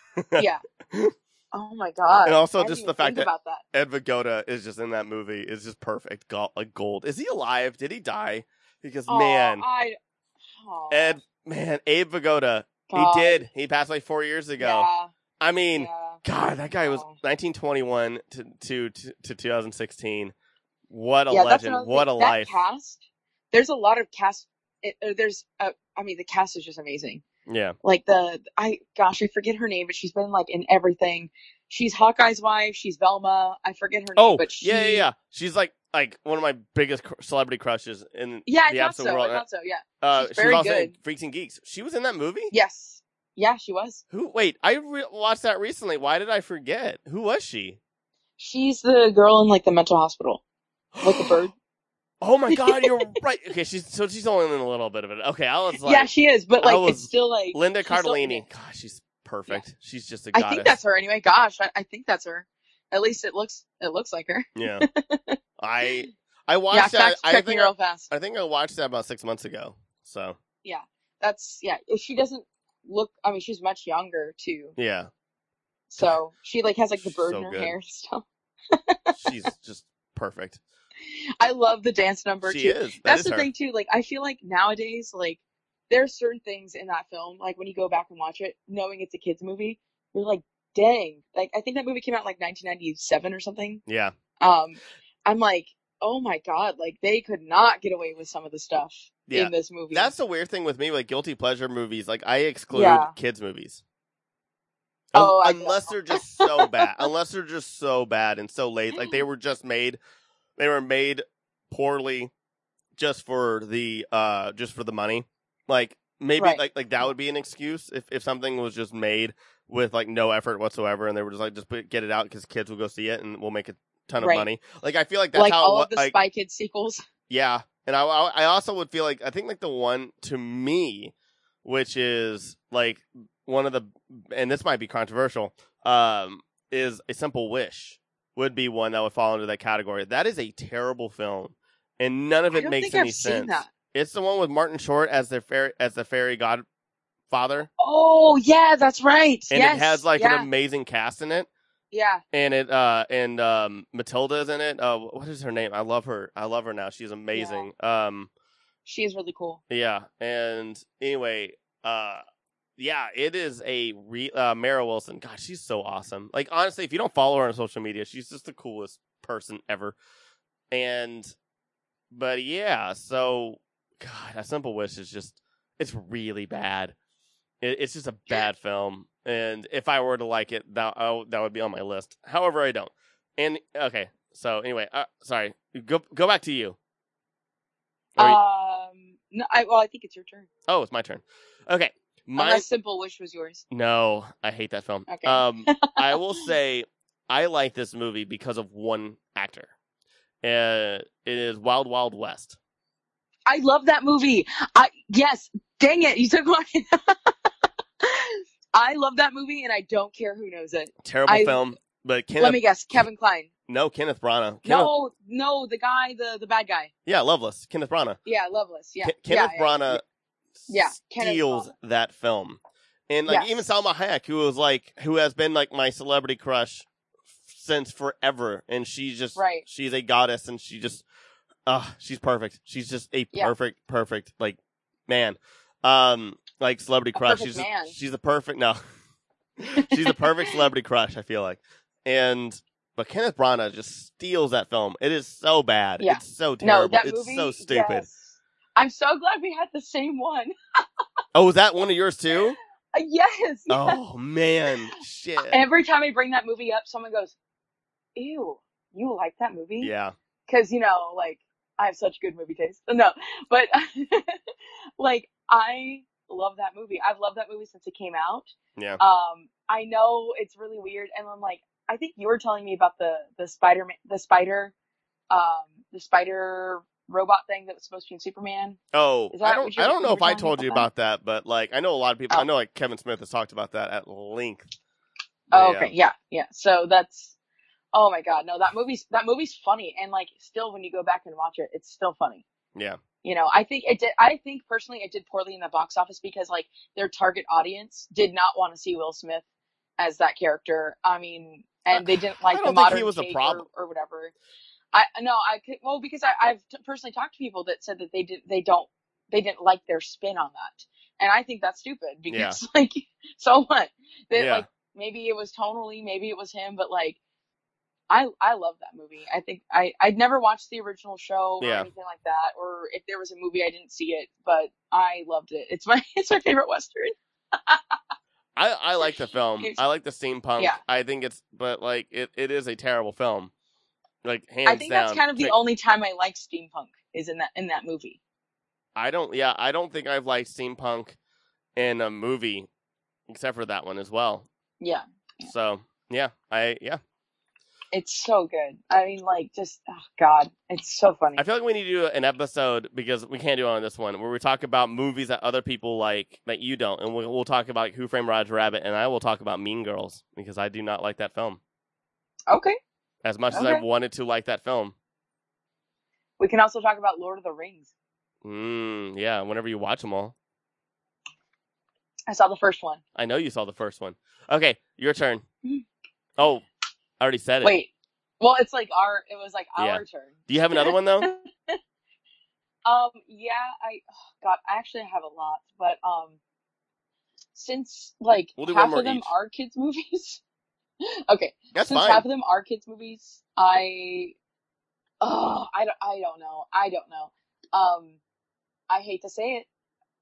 yeah. Oh my god. And also I just the fact that- about that. ed vigoda is just in that movie is just perfect gold, like gold is he alive did he die because Aw, man I, aw, ed man abe vigoda God. he did he passed like four years ago Yeah. i mean yeah. God, that guy was Oh. 1921 to to to, to 2016. What a yeah, legend! What a. That life! Cast. There's a lot of cast. It, uh, there's. Uh, I mean, the cast is just amazing. Yeah, Like the I gosh, I forget her name, but she's been like in everything. She's Hawkeye's wife. She's Velma. I forget her name, Oh, but she, yeah, yeah, yeah. She's like like one of my biggest celebrity crushes in Yeah, the absolute so. world. I thought so. Yeah. uh, she's she very was also in good. Freaks and Geeks. She was in that movie. Yes. Yeah, she was. Who? Wait, I re- watched that recently. Why did I forget? Who was she? She's the girl in like the mental hospital, like the bird. Oh my God, you're right. Okay, she's so she's only in a little bit of it. Okay, I was like yeah, she is, but like was- it's still like Linda Cardellini. Gosh, she's perfect. She's just a I goddess. I think that's her anyway. Gosh, I, I think that's her. At least it looks it looks like her. Yeah, I I yeah, watched that. fact I think real fast. I think I watched that about six months ago. So yeah, That's yeah. If she doesn't look, I mean, she's much younger too. yeah, So she like has like the bird So in her good. hair and stuff. she's just perfect. I love the dance number She too. is. That That's is the her. thing too. Like I feel like nowadays, like there's certain things in that film, like when you go back and watch it, knowing it's a kids movie, you're like, dang. Like I think that movie came out like 1997 or something. Yeah. Um, I'm like, oh my god, like they could not get away with some of the stuff Yeah. in this movie. That's the weird thing with me, like guilty pleasure movies. Like I exclude Yeah. kids movies. Oh, unless they're just so bad. Unless they're just so bad and so late. Like they were just made. They were made poorly, just for the uh, just for the money. Like maybe Right. like like that would be an excuse if if something was just made with like no effort whatsoever, and they were just like just put, get it out because kids will go see it and we'll make a ton of Right. money. Like I feel like that's like how all it of the like, Spy Kids sequels. yeah, and I, I I also would feel like I think like the one to me, which is like one of the, and this might be controversial, um, is a simple wish would be one that would fall into that category. That is a terrible film, and none of it makes any I've sense. It's the one with Martin Short as the fairy as the fairy godfather, Oh yeah, that's right. and yes. it has like yeah. an amazing cast in it. Yeah. and it uh and um Matilda's in it. Uh, what is her name? I love her. I love her now. She's amazing. Um, She is really cool. yeah. And anyway, uh, yeah, it is a re uh Mara Wilson. God, she's so awesome. Like honestly, if you don't follow her on social media, she's just the coolest person ever. And, but yeah, so God, a simple wish is just it's really bad. It, it's just a bad film, and if I were to like it, that oh, that would be on my list. However, I don't. And okay, so anyway, uh, sorry. Go go back to you. Or Um, no, I well, I think it's your turn. oh, it's my turn. Okay, my Unless Simple Wish was yours. no, I hate that film. Okay. Um, I will say I like this movie because of one actor. Uh, it is Wild Wild West. I love that movie. I yes, dang it, you took my. I love that movie, and I don't care who knows it. Terrible I- film, but Kenneth. Let me guess, Kevin Kline. no, Kenneth Branagh. Kenneth, No, no, the guy, the the bad guy. yeah, Loveless. Kenneth Branagh. Yeah, Loveless. Yeah, Ke- Kenneth yeah, yeah, Branagh Yeah, Kenneth steals Branagh. that film, and like Yes. even Salma Hayek, who was like who has been like my celebrity crush since forever, and she's just Right. she's a goddess, and she just uh she's perfect. She's just a Yeah. perfect, perfect like man, um like celebrity crush. she's man. she's a perfect no, she's a perfect celebrity crush. I feel like, and. But Kenneth Branagh just steals that film. It is so bad. Yeah. It's so terrible. that it's movie. so stupid. yes. I'm so glad we had the same one. Oh, is that one of yours too? Uh, yes. Oh man, shit. Every time I bring that movie up, someone goes, "Ew, you like that movie?" Yeah, because you know, like I have such good movie taste. No, but like I love that movie. I've loved that movie since it came out. yeah. Um, I know it's really weird, and I'm like, I think you were telling me about the the Spider the spider, um, the spider robot thing that was supposed to be in Superman. Oh, I don't. I don't know if I told you about about that, but like I know a lot of people. I Oh. know like Kevin Smith has talked about that at length. Oh, Yeah. okay, yeah, yeah. So that's, oh my god, no, that movie's that movie's funny, and like still when you go back and watch it, it's still funny. Yeah. You know, I think it did. I think personally, it did poorly in the box office because like their target audience did not want to see Will Smith as that character. I mean, and they didn't like I the modern he was a problem. or, or whatever. I no, I could well because I, I've t- personally talked to people that said that they did they don't they didn't like their spin on that, and I think that's stupid because like so what? They, Yeah. Like maybe it was tonally, maybe it was him, but like. I, I love that movie. I think I I'd never watched the original show or Yeah. anything like that, or if there was a movie I didn't see it, but I loved it. It's my it's my favorite western. I I like the film. I like the steampunk. Yeah. I think it's, but like it, it is a terrible film. Like hands I think down. that's kind of the Pick- only time I like steampunk is in that in that movie. I don't. Yeah, I don't think I've liked steampunk in a movie, except for that one as well. Yeah, So yeah, I yeah. It's so good. I mean, like just oh god, it's so funny. I feel like we need to do an episode because we can't do it on this one where we talk about movies that other people like that you don't, and we'll, we'll talk about Who Framed Roger Rabbit, and I will talk about Mean Girls because I do not like that film okay, as much as I wanted to like that film. we can also talk about Lord of the Rings. Mm, yeah, whenever you watch them all, I saw the first one. I know you saw the first one. Okay, your turn. Mhm. Oh, I already said it. Wait, well, it's like our it was like our Yeah. turn. Do you have another one though? Um, yeah, I oh, God, I actually have a lot, but um, since like We'll half of them each. are kids movies. okay, That's since fine. half of them are kids movies, I oh, I don't, I don't know, I don't know. Um, I hate to say it.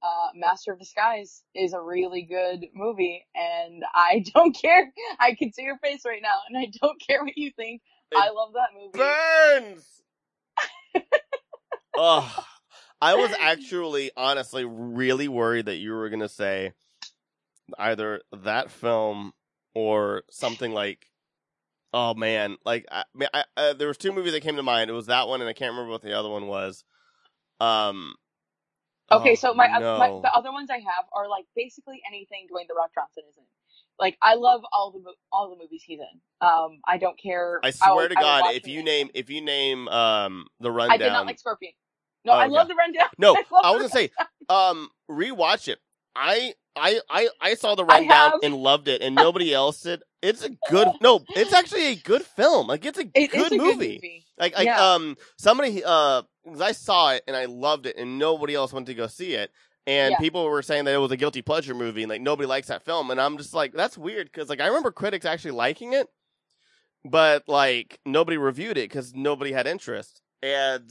Uh, Master of Disguise is a really good movie, and I don't care. I can see your face right now, and I don't care what you think. I love that movie. burns. Ugh. I was actually, honestly, really worried that you were gonna say either that film or something like, oh man, like I, I, I, there was two movies that came to mind. It was that one, and I can't remember what the other one was. Um. Okay, oh, so my, no. my the other ones I have are like basically anything Dwayne the Rock Johnson is in. Like I love all the all the movies he's in. Um, I don't care. I swear to I will God, if you name if you name um the rundown, I did not like Scorpion. No, Oh, I love the rundown. no, I I was gonna say um rewatch it. I I I I saw the rundown and loved it, and nobody else did. It's a good no. It's actually a good film. Like it's a It good is a movie. good movie. Like like Yeah. um somebody uh I saw it and I loved it, and nobody else went to go see it. And Yeah. people were saying that it was a guilty pleasure movie, and like nobody likes that film. And I'm just like, that's weird because like I remember critics actually liking it, but like nobody reviewed it because nobody had interest. And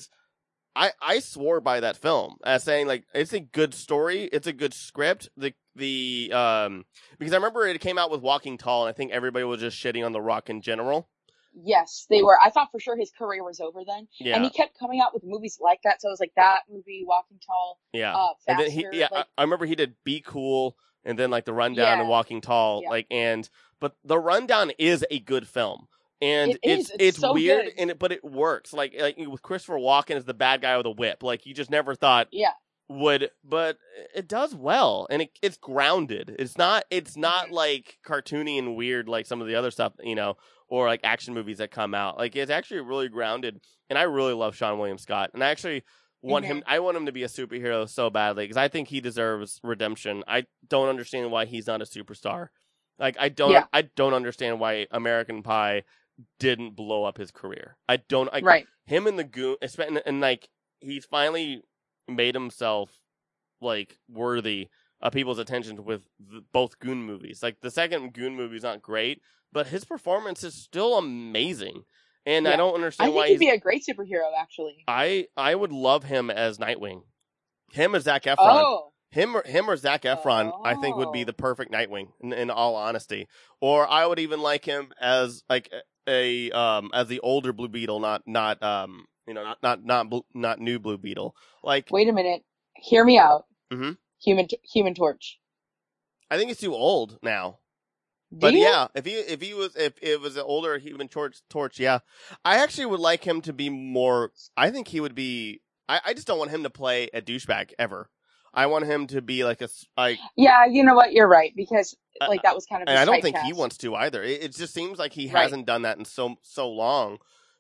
I I swore by that film as saying like it's a good story, it's a good script. The the um because I remember it came out with Walking Tall, and I think everybody was just shitting on The Rock in general. Yes, they were. I thought for sure his career was over then, Yeah, and he kept coming out with movies like that. So I was like that movie, Walking Tall, yeah. uh, and then he yeah, like, I, I remember he did Be Cool, and then like the Rundown Yeah. and Walking Tall, Yeah. like and but the Rundown is a good film. And It is. it's It's so weird, good. and it, but it works. Like like with Christopher Walken as the bad guy with a whip. Like you just never thought yeah, would but it does well and it, it's grounded it's not it's not Mhm. like cartoony and weird like some of the other stuff you know or like action movies that come out like it's actually really grounded and i really love seann william scott and i actually want him i want him to be a superhero so badly because i think he deserves redemption i don't understand why he's not a superstar like i don't Yeah. i don't understand why american pie didn't blow up his career i don't I, right. him and the goon and like he's finally made himself like worthy of people's attention with the, both goon movies like the second goon movie is not great but his performance is still amazing and i don't I understand think why he'd be a great superhero, actually. i i would love him as nightwing him as Zac Efron. Oh, Him or him or Zac Efron, I think would be Oh. the perfect Nightwing. In, in all honesty, or I would even like him as like a um as the older Blue Beetle, not not um you know not not not Blue- not new Blue Beetle. Like wait a minute. Hear me out. Mhm. Human Human Torch. I think he's too old now. Do But you? yeah, if he if he was if it was an older Human Torch, torch, yeah, I actually would like him to be more. I think he would be. I, I just don't want him to play a douchebag ever. I want him to be like a like Yeah, you know what? You're right because Uh, like that was kind of. and I don't think he wants to either. It, it just seems like he Right. hasn't done that in so so long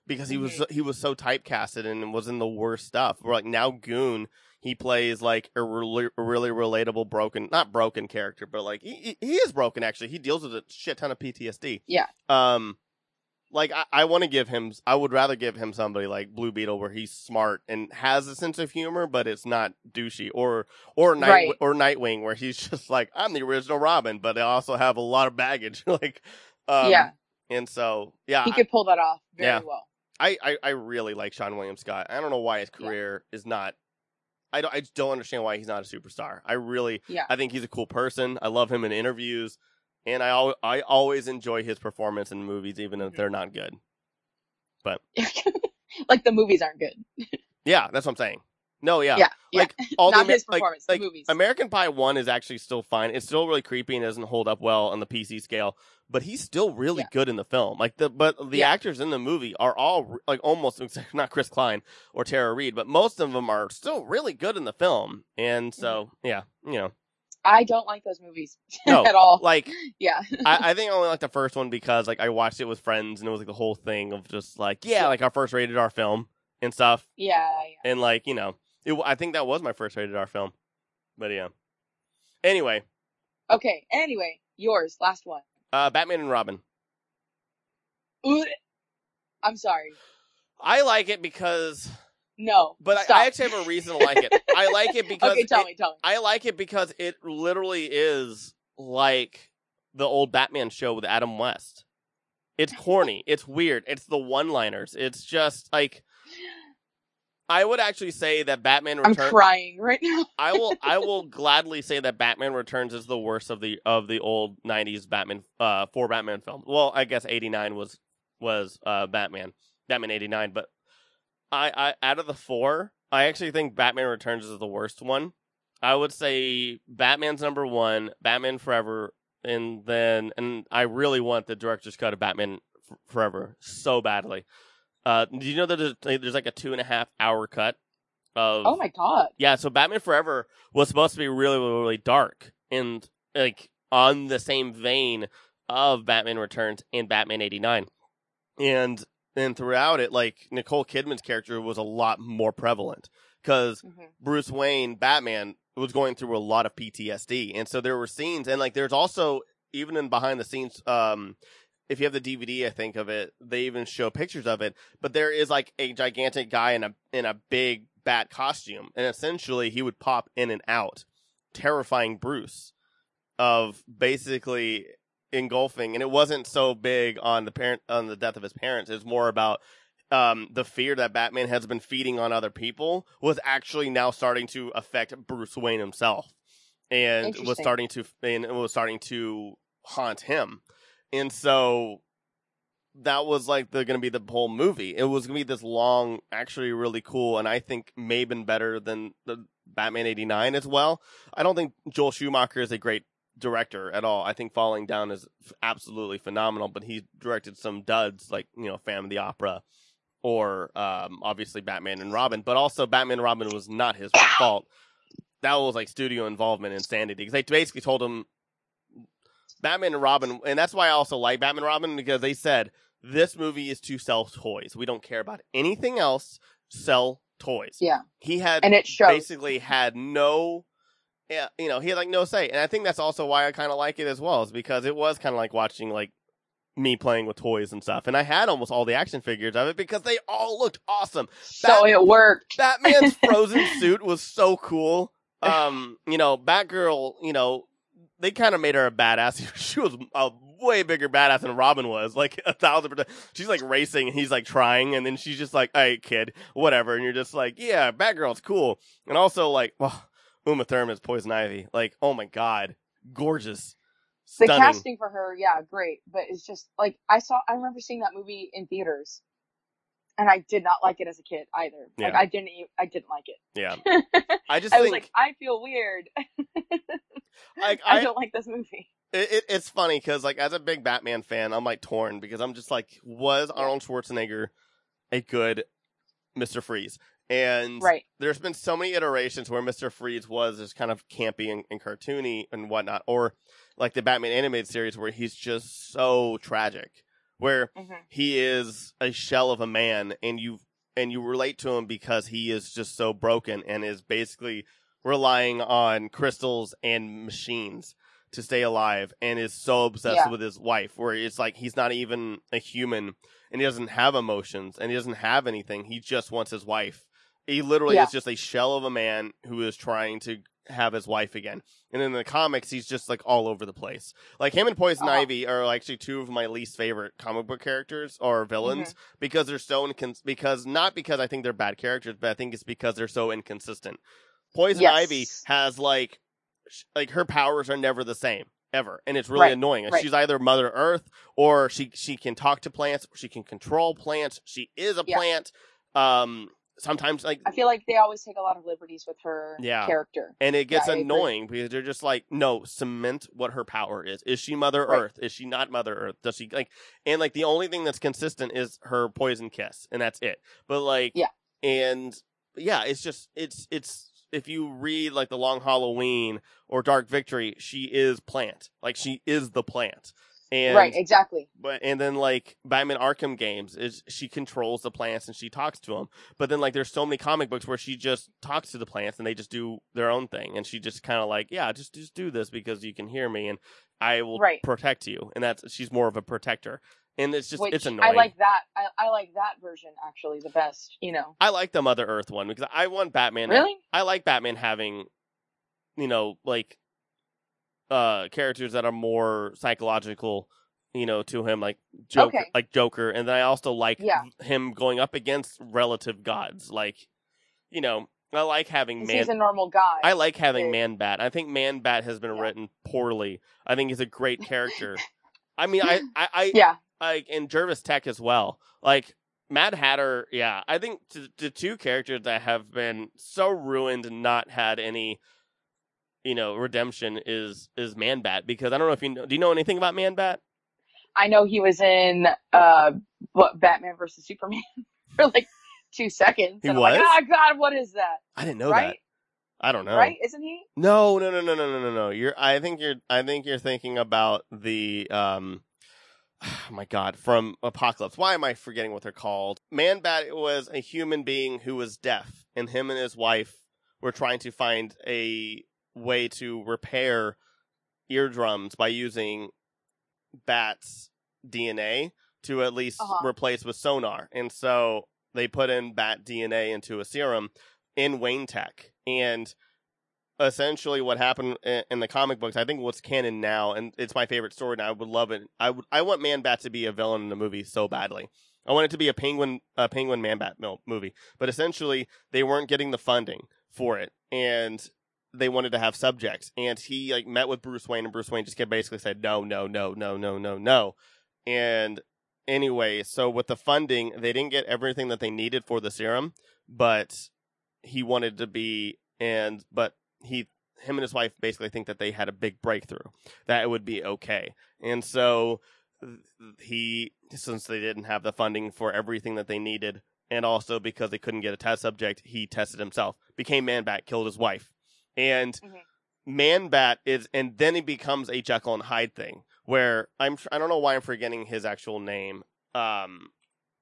because he was Mhm. he was so typecasted and was in the worst stuff. Where like now Goon, he plays like a really, really relatable broken, not broken character, but like he he he is broken actually. He deals with a shit ton of PTSD. Yeah. Um, like I, I want to give him. I would rather give him somebody like Blue Beetle where he's smart and has a sense of humor, but it's not douchey, or or Night Right. or Nightwing where he's just like I'm the original Robin, but I also have a lot of baggage. like, um, Yeah. and so yeah, He could pull that off very Yeah. well. I, I I really like Seann William Scott. I don't know why his Yeah. career is not. I don't. I just don't understand why he's not a superstar. I really. Yeah. I think he's a cool person. I love him in interviews, and I al- I always enjoy his performance in movies, even if they're not good. But. like the movies aren't good. Yeah, that's what I'm saying. No, yeah, Yeah. yeah. like all Not the his like, performance, like the movies. American Pie One is actually still fine. It's still really creepy and doesn't hold up well on the PC scale, but he's still really Yeah. good in the film. Like the but the Yeah. actors in the movie are all like almost not Chris Klein or Tara Reid, but most of them are still really good in the film. And so Mm-hmm. yeah, you know, I don't like those movies No, at all. like yeah. I, I think I only like the first one because like I watched it with friends and it was like the whole thing of just like yeah, Yeah. like our first rated R film and stuff, Yeah. Yeah. and like you know, it, I think that was my first rated R film. But yeah. Anyway, Okay. Anyway, yours. Last one. Uh, Batman and Robin. Ooh, I'm sorry. I like it because No. But I. I actually have a reason to like it. I like it because okay, tell it- me, tell me. I like it because it literally is like the old Batman show with Adam West. It's corny. it's weird. It's the one-liners. It's just like I would actually say that Batman I'm Returns. crying right now. I will. I will gladly say that Batman Returns is the worst of the of the old '90s Batman uh four Batman films. Well, I guess '89 was was uh Batman Batman '89, but I I out of the four, I actually think Batman Returns is the worst one. I would say Batman's number one, Batman Forever, and then and I really want the director's cut of Batman F- Forever so badly. Uh, do you know that there's, there's like a two and a half hour cut of Oh my god. yeah, so Batman Forever was supposed to be really, really, really dark and like on the same vein of Batman Returns and Batman '89, and and throughout it, like Nicole Kidman's character was a lot more prevalent because hmm Bruce Wayne, Batman, was going through a lot of PTSD, and so there were scenes, and like there's also even in behind the scenes, um, if you have the DVD, I think of it, they even show pictures of it. But there is like a gigantic guy in a in a big bat costume, and essentially he would pop in and out, terrifying Bruce of basically engulfing. And it wasn't so big on the parent on the death of his parents. It's more about um, the fear that Batman has been feeding on other people was actually now starting to affect Bruce Wayne himself, and was starting to and was starting to haunt him, and so that was like the to be the whole movie. It was to be this long, actually really cool, and I think may been better than the Batman '89 as well. I don't think Joel Schumacher is a great director at all. I think Falling Down is absolutely phenomenal, but he directed some duds like you know Phantom of the Opera or um, obviously Batman and Robin, but also Batman and Robin was not his fault. That was like studio involvement insanity because they basically told him Batman and Robin, and that's why I also like Batman and Robin because they said this movie is to sell toys. We don't care about anything else. Sell toys. Yeah. He had And it shows. basically had no yeah, you know, he had like no say. And I think that's also why I kind of like it as well, is because it was kind of like watching like me playing with toys and stuff. And I had almost all the action figures of it because they all looked awesome. So Bat- it worked. Batman's frozen suit was so cool. Um, you know, Batgirl, you know, they kind of made her a badass. She was a way bigger badass than Robin was, like a thousand percent. She's like racing and he's like trying, and then she's just like, "Hey, kid, whatever." And you're just like, "Yeah, Batgirl's cool." And also like, well, Uma Thurman's Poison Ivy, like, oh my god, gorgeous, The casting for her, yeah, great. But it's just like I saw. I remember seeing that movie in theaters, and I did not like it as a kid either. Like I didn't. I didn't like it. Yeah. I just I was like, I feel weird. like I I, don't like this movie. It, it, it's funny because, like, as a big Batman fan, I'm like torn because I'm just like, was Arnold Schwarzenegger a good Mister Freeze? And Right. there's been so many iterations where Mister Freeze was just kind of campy and, and cartoony and whatnot, or like the Batman animated series where he's just so tragic, where hmm he is a shell of a man, and you and you relate to him because he is just so broken and is basically relying on crystals and machines to stay alive and is so obsessed Yeah. with his wife where it's like he's not even a human and he doesn't have emotions and he doesn't have anything he just wants his wife he literally Yeah. is just a shell of a man who is trying to have his wife again and in the comics he's just like all over the place like him and poison Uh-huh. ivy are actually two of my least favorite comic book characters or villains because they're so incons- because not because i think they're bad characters but i think it's because they're so inconsistent poison Yes. ivy has like sh- like her powers are never the same ever and it's really Right, annoying right. she's either mother earth or she she can talk to plants she can control plants she is a Yeah. plant um sometimes like I feel like they always take a lot of liberties with her Yeah. character. and it gets Yeah, annoying because they're just like no cement what her power is is she mother Right. earth is she not mother earth does she like and like the only thing that's consistent is her poison kiss and that's it but like Yeah. and yeah it's just it's it's if you read like the long halloween or dark victory she is plant like she is the plant and right. Exactly. but and then like Batman Arkham games is she controls the plants and she talks to them. But then like there's so many comic books where she just talks to the plants and they just do their own thing and she just kind of like yeah just just do this because you can hear me and I will Right. protect you and that's she's more of a protector and it's just Which it's annoying. I like that. I, I like that version actually the best. You know. I like the Mother Earth one because I want Batman. Really? I like Batman having, you know, like, uh, characters that are more psychological, you know, to him, like Joker, Okay. like Joker, and then I also like Yeah. him going up against relative gods, like, you know, I like having man. He's a normal guy. I like having. Man Bat. I think Man Bat has been Yeah. written poorly. I think he's a great character. I mean, I, I, I, Yeah. like and Jervis Tetch as well. Like Mad Hatter, yeah, I think t- the two characters that have been so ruined and not had any, you know, redemption is is Man Bat because I don't know if you know. Do you know anything about Man Bat? I know he was in uh Batman versus Superman for like two seconds. He I'm like, was? oh god, what is that? I didn't know right? that. I don't know. Right? Isn't he? No, no, no, no, no, no, no, no. You're. I think you're. I think you're thinking about the. um Oh my God! From Apocalypse. Why am I forgetting what they're called? Man Bat was a human being who was deaf, and him and his wife were trying to find a way to repair eardrums by using bats' DNA to at least Uh-huh. replace with sonar. And so they put in bat DNA into a serum in Wayne Tech. And essentially what happened in the comic books, I think what's canon now, and it's my favorite story, and I would love it. I would, I want Man Bat to be a villain in the movie so badly. I want it to be a penguin, a penguin Man Bat movie. But essentially, they weren't getting the funding for it, and they wanted to have subjects. And he like met with Bruce Wayne, and Bruce Wayne just basically said no, no, no, no, no, no, no. And anyway, so with the funding, they didn't get everything that they needed for the serum, but he wanted to be and but he him and his wife basically think that they had a big breakthrough that it would be okay and so he since they didn't have the funding for everything that they needed and also because they couldn't get a test subject he tested himself became man bat killed his wife and Mhm. man bat is and then he becomes a jekyll and hyde thing where i'm i don't know why i'm forgetting his actual name um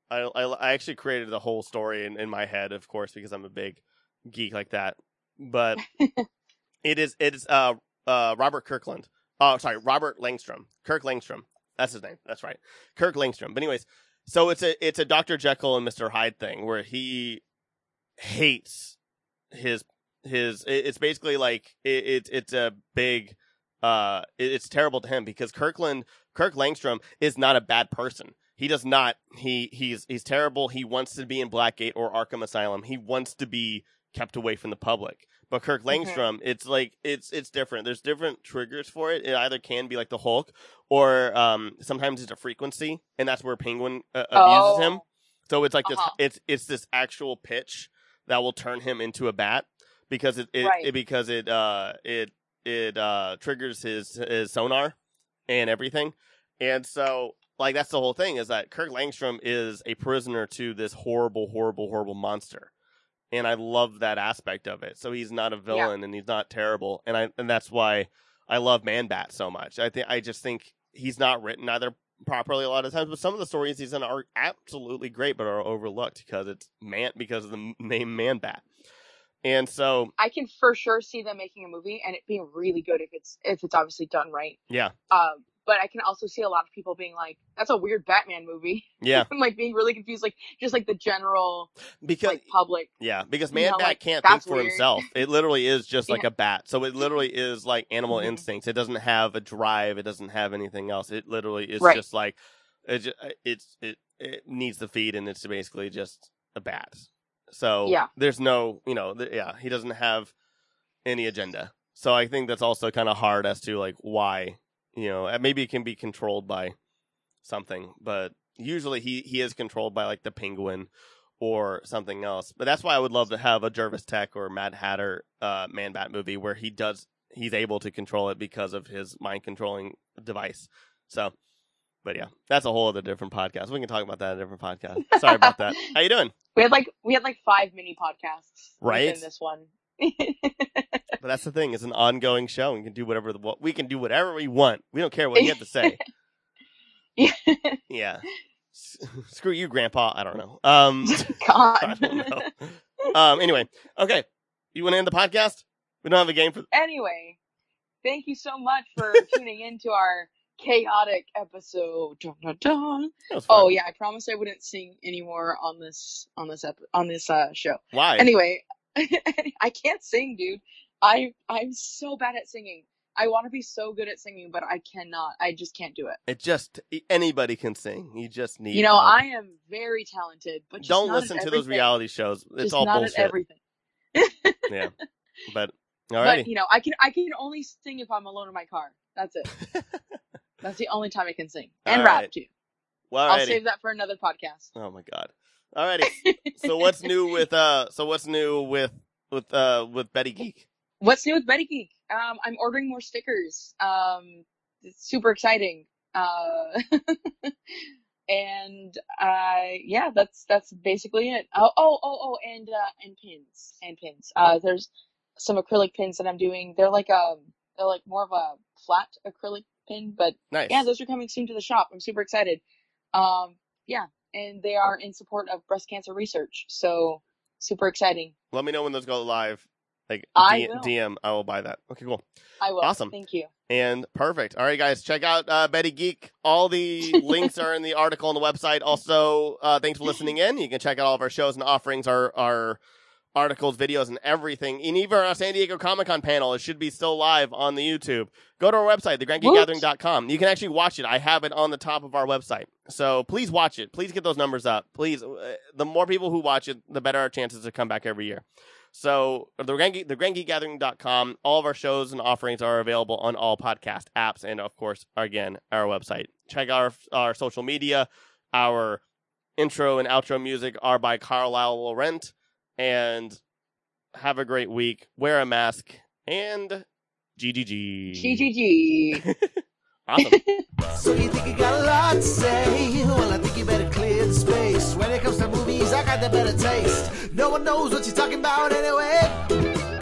i i, I actually created the whole story in, in my head of course because i'm a big geek like that but it is it is uh uh Robert Kirkland. Oh, sorry, Robert Langstrom. Kirk Langstrom. That's his name. That's right. Kirk Langstrom. But anyways, so it's a it's a Dr. Jekyll and Mr. Hyde thing where he hates his his it- it's basically like it, it's it's a big uh it- it's terrible to him because Kirkland Kirk Langstrom is not a bad person. He does not he he's he's terrible. He wants to be in Blackgate or Arkham Asylum. He wants to be kept away from the public. But Kirk Langstrom, it's like it's it's different. There's different triggers for it. It either can be like the Hulk, or um, sometimes it's a frequency, and that's where Penguin uh, abuses him. Oh. So it's like this. Uh-huh. It's it's this actual pitch that will turn him into a bat because it, it, Right. it because it uh it it uh triggers his his sonar and everything, and so like that's the whole thing is that Kirk Langstrom is a prisoner to this horrible, horrible, horrible monster and I love that aspect of it. So he's not a villain and he's not terrible, and I and that's why I love Man Bat so much. I think I just think he's not written either properly a lot of times, but some of the stories he's in are absolutely great, but are overlooked because it's man because of the name Man Bat. And so I can for sure see them making a movie and it being really good if it's if it's obviously done right. yeah, Um, but I can also see a lot of people being like, "That's a weird Batman movie," yeah, and like being really confused, like just like the general because like public. Yeah, because You Man know, Bat like, can't think for weird. himself. It literally is just like Yeah. a bat. So it literally is like animal Mhm. instincts. It doesn't have a drive. It doesn't have anything else. It literally is Right. just like it. It's it it needs the feed, and it's basically just a bat. So Yeah. there's no you know th- yeah he doesn't have any agenda. So I think that's also kind of hard as to like why you know maybe it can be controlled by something, but usually he he is controlled by like the penguin or something else. But that's why I would love to have a Jervis Tetch or Mad Hatter uh, Man Bat movie where he does he's able to control it because of his mind controlling device. So, but yeah, that's a whole other different podcast. We can talk about that in a different podcast. Sorry about that. How you doing? We had like we had like five mini podcasts Right? in this one. But that's the thing; it's an ongoing show. We can do whatever the we can do whatever we want. We don't care what you have to say. Yeah. yeah. S- Screw you, Grandpa. I don't know. Um. God. Don't know. Um. Anyway, okay. You want to end the podcast? We don't have a game for. anyway, thank you so much for tuning in to our chaotic episode. Dun, dun, dun. That was fun. Oh yeah, I promised I wouldn't sing anymore on this on this ep- on this uh show. Why? Anyway, I can't sing, dude. I I'm so bad at singing. I want to be so good at singing, but I cannot. I just can't do it. It just anybody can sing. You just need. You know. I am very talented, but just don't listen to those reality shows. It's Just all not bullshit. everything. Yeah, but But alrighty. you know, I can I can only sing if I'm alone in my car. That's it. That's the only time I can sing and rap too. well, I'll save that for another podcast. Oh my god. Alrighty. so what's new with uh? So what's new with with uh with Betty Geek? What's new with Betty Geek? Um, I'm ordering more stickers. Um, it's super exciting. Uh, and uh, yeah, that's that's basically it. Oh, oh, oh, oh, and uh, and pins and pins. Uh, there's some acrylic pins that I'm doing. They're like um, they're like more of a flat acrylic pin, but Nice. yeah, those are coming soon to the shop. I'm super excited. Um, yeah, and they are in support of breast cancer research. So super exciting. Let me know when those go live. Like I D- will. DM, I will buy that. Okay, cool. I will. Awesome. Thank you. And perfect. All right, guys, check out uh, Betty Geek. All the links are in the article on the website. Also, uh, thanks for listening in. You can check out all of our shows and offerings, our our articles, videos, and everything. And even our San Diego Comic Con panel, it should be still live on the YouTube. Go to our website, thegrandgeekgathering.com. You can actually watch it. I have it on the top of our website. So please watch it. Please get those numbers up. Please, uh, the more people who watch it, the better our chances to come back every year. So the Grand Geek, thegrandgeekgathering.com, all of our shows and offerings are available on all podcast apps and of course, again, our website. Check our, our social media. Our intro and outro music are by Carlisle Laurent and have a great week. Wear a mask and GGG. GGG. Awesome. So you think you got a lot to say? Well, I think you better clear the space. When it comes to movies, I got the better taste. No one knows what you're talking about anyway.